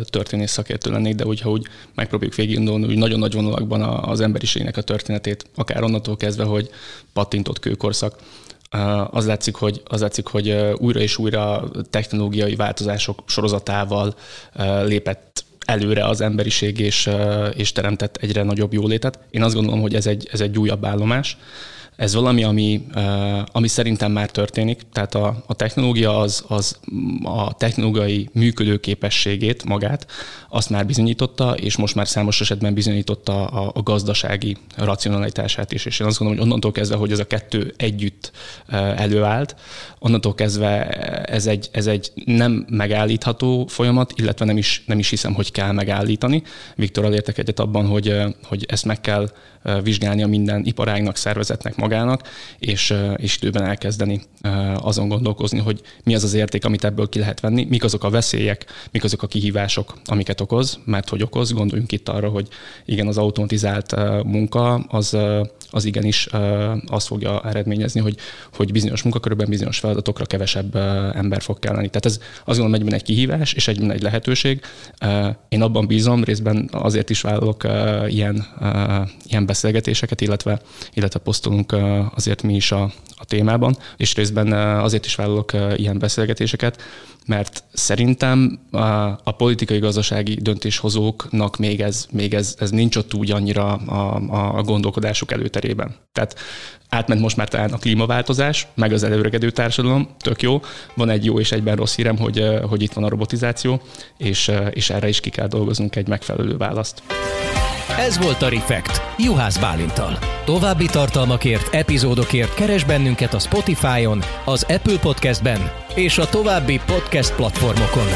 történész szakértő lennék, de hogyha úgy megpróbáljuk végig gondolni, hogy nagyon nagy vonalakban az emberiségnek a történetét, akár onnantól kezdve, hogy pattintott kőkorszak, az látszik, hogy, az látszik, hogy újra és újra technológiai változások sorozatával lépett előre az emberiség, és, és teremtett egyre nagyobb jólétet. Én azt gondolom, hogy ez egy, ez egy újabb állomás. Ez valami, ami, ami szerintem már történik, tehát a, a technológia az, az a technológiai működőképességét magát, azt már bizonyította, és most már számos esetben bizonyította a, a gazdasági racionalitását is. És én azt gondolom, hogy onnantól kezdve, hogy ez a kettő együtt előállt, onnantól kezdve ez egy, ez egy nem megállítható folyamat, illetve nem is, nem is hiszem, hogy kell megállítani. Viktor értek egyet abban, hogy, hogy ezt meg kell vizsgálni a minden iparágnak, szervezetnek magának, és, és időben elkezdeni azon gondolkozni, hogy mi az az érték, amit ebből ki lehet venni, mik azok a veszélyek, mik azok a kihívások, amiket okoz, mert hogy okoz. Gondoljunk itt arra, hogy igen, az automatizált munka az, az igenis azt fogja eredményezni, hogy, hogy bizonyos munkakörben, bizonyos feladatokra kevesebb ember fog kelleni. Tehát ez azt gondolom egyben egy kihívás, és egyben egy lehetőség. Én abban bízom, részben azért is vállalok ilyen, ilyen beszélgetéseket, illetve, illetve posztolunk azért mi is a, a témában, és részben azért is vállalok ilyen beszélgetéseket, mert szerintem a, a politikai gazdasági döntéshozóknak még ez, még ez, ez nincs ott úgy annyira a, a gondolkodásuk előterében. Tehát átment most már talán a klímaváltozás, meg az előregedő társadalom, tök jó. Van egy jó és egyben rossz hírem, hogy, hogy itt van a robotizáció, és, és erre is ki kell dolgoznunk egy megfelelő választ. Ez volt a Refekt, Juhász Bálintal. További tartalmakért, epizódokért keres bennünket a Spotify-on, az Apple Podcast-ben és a további podcast platformokon.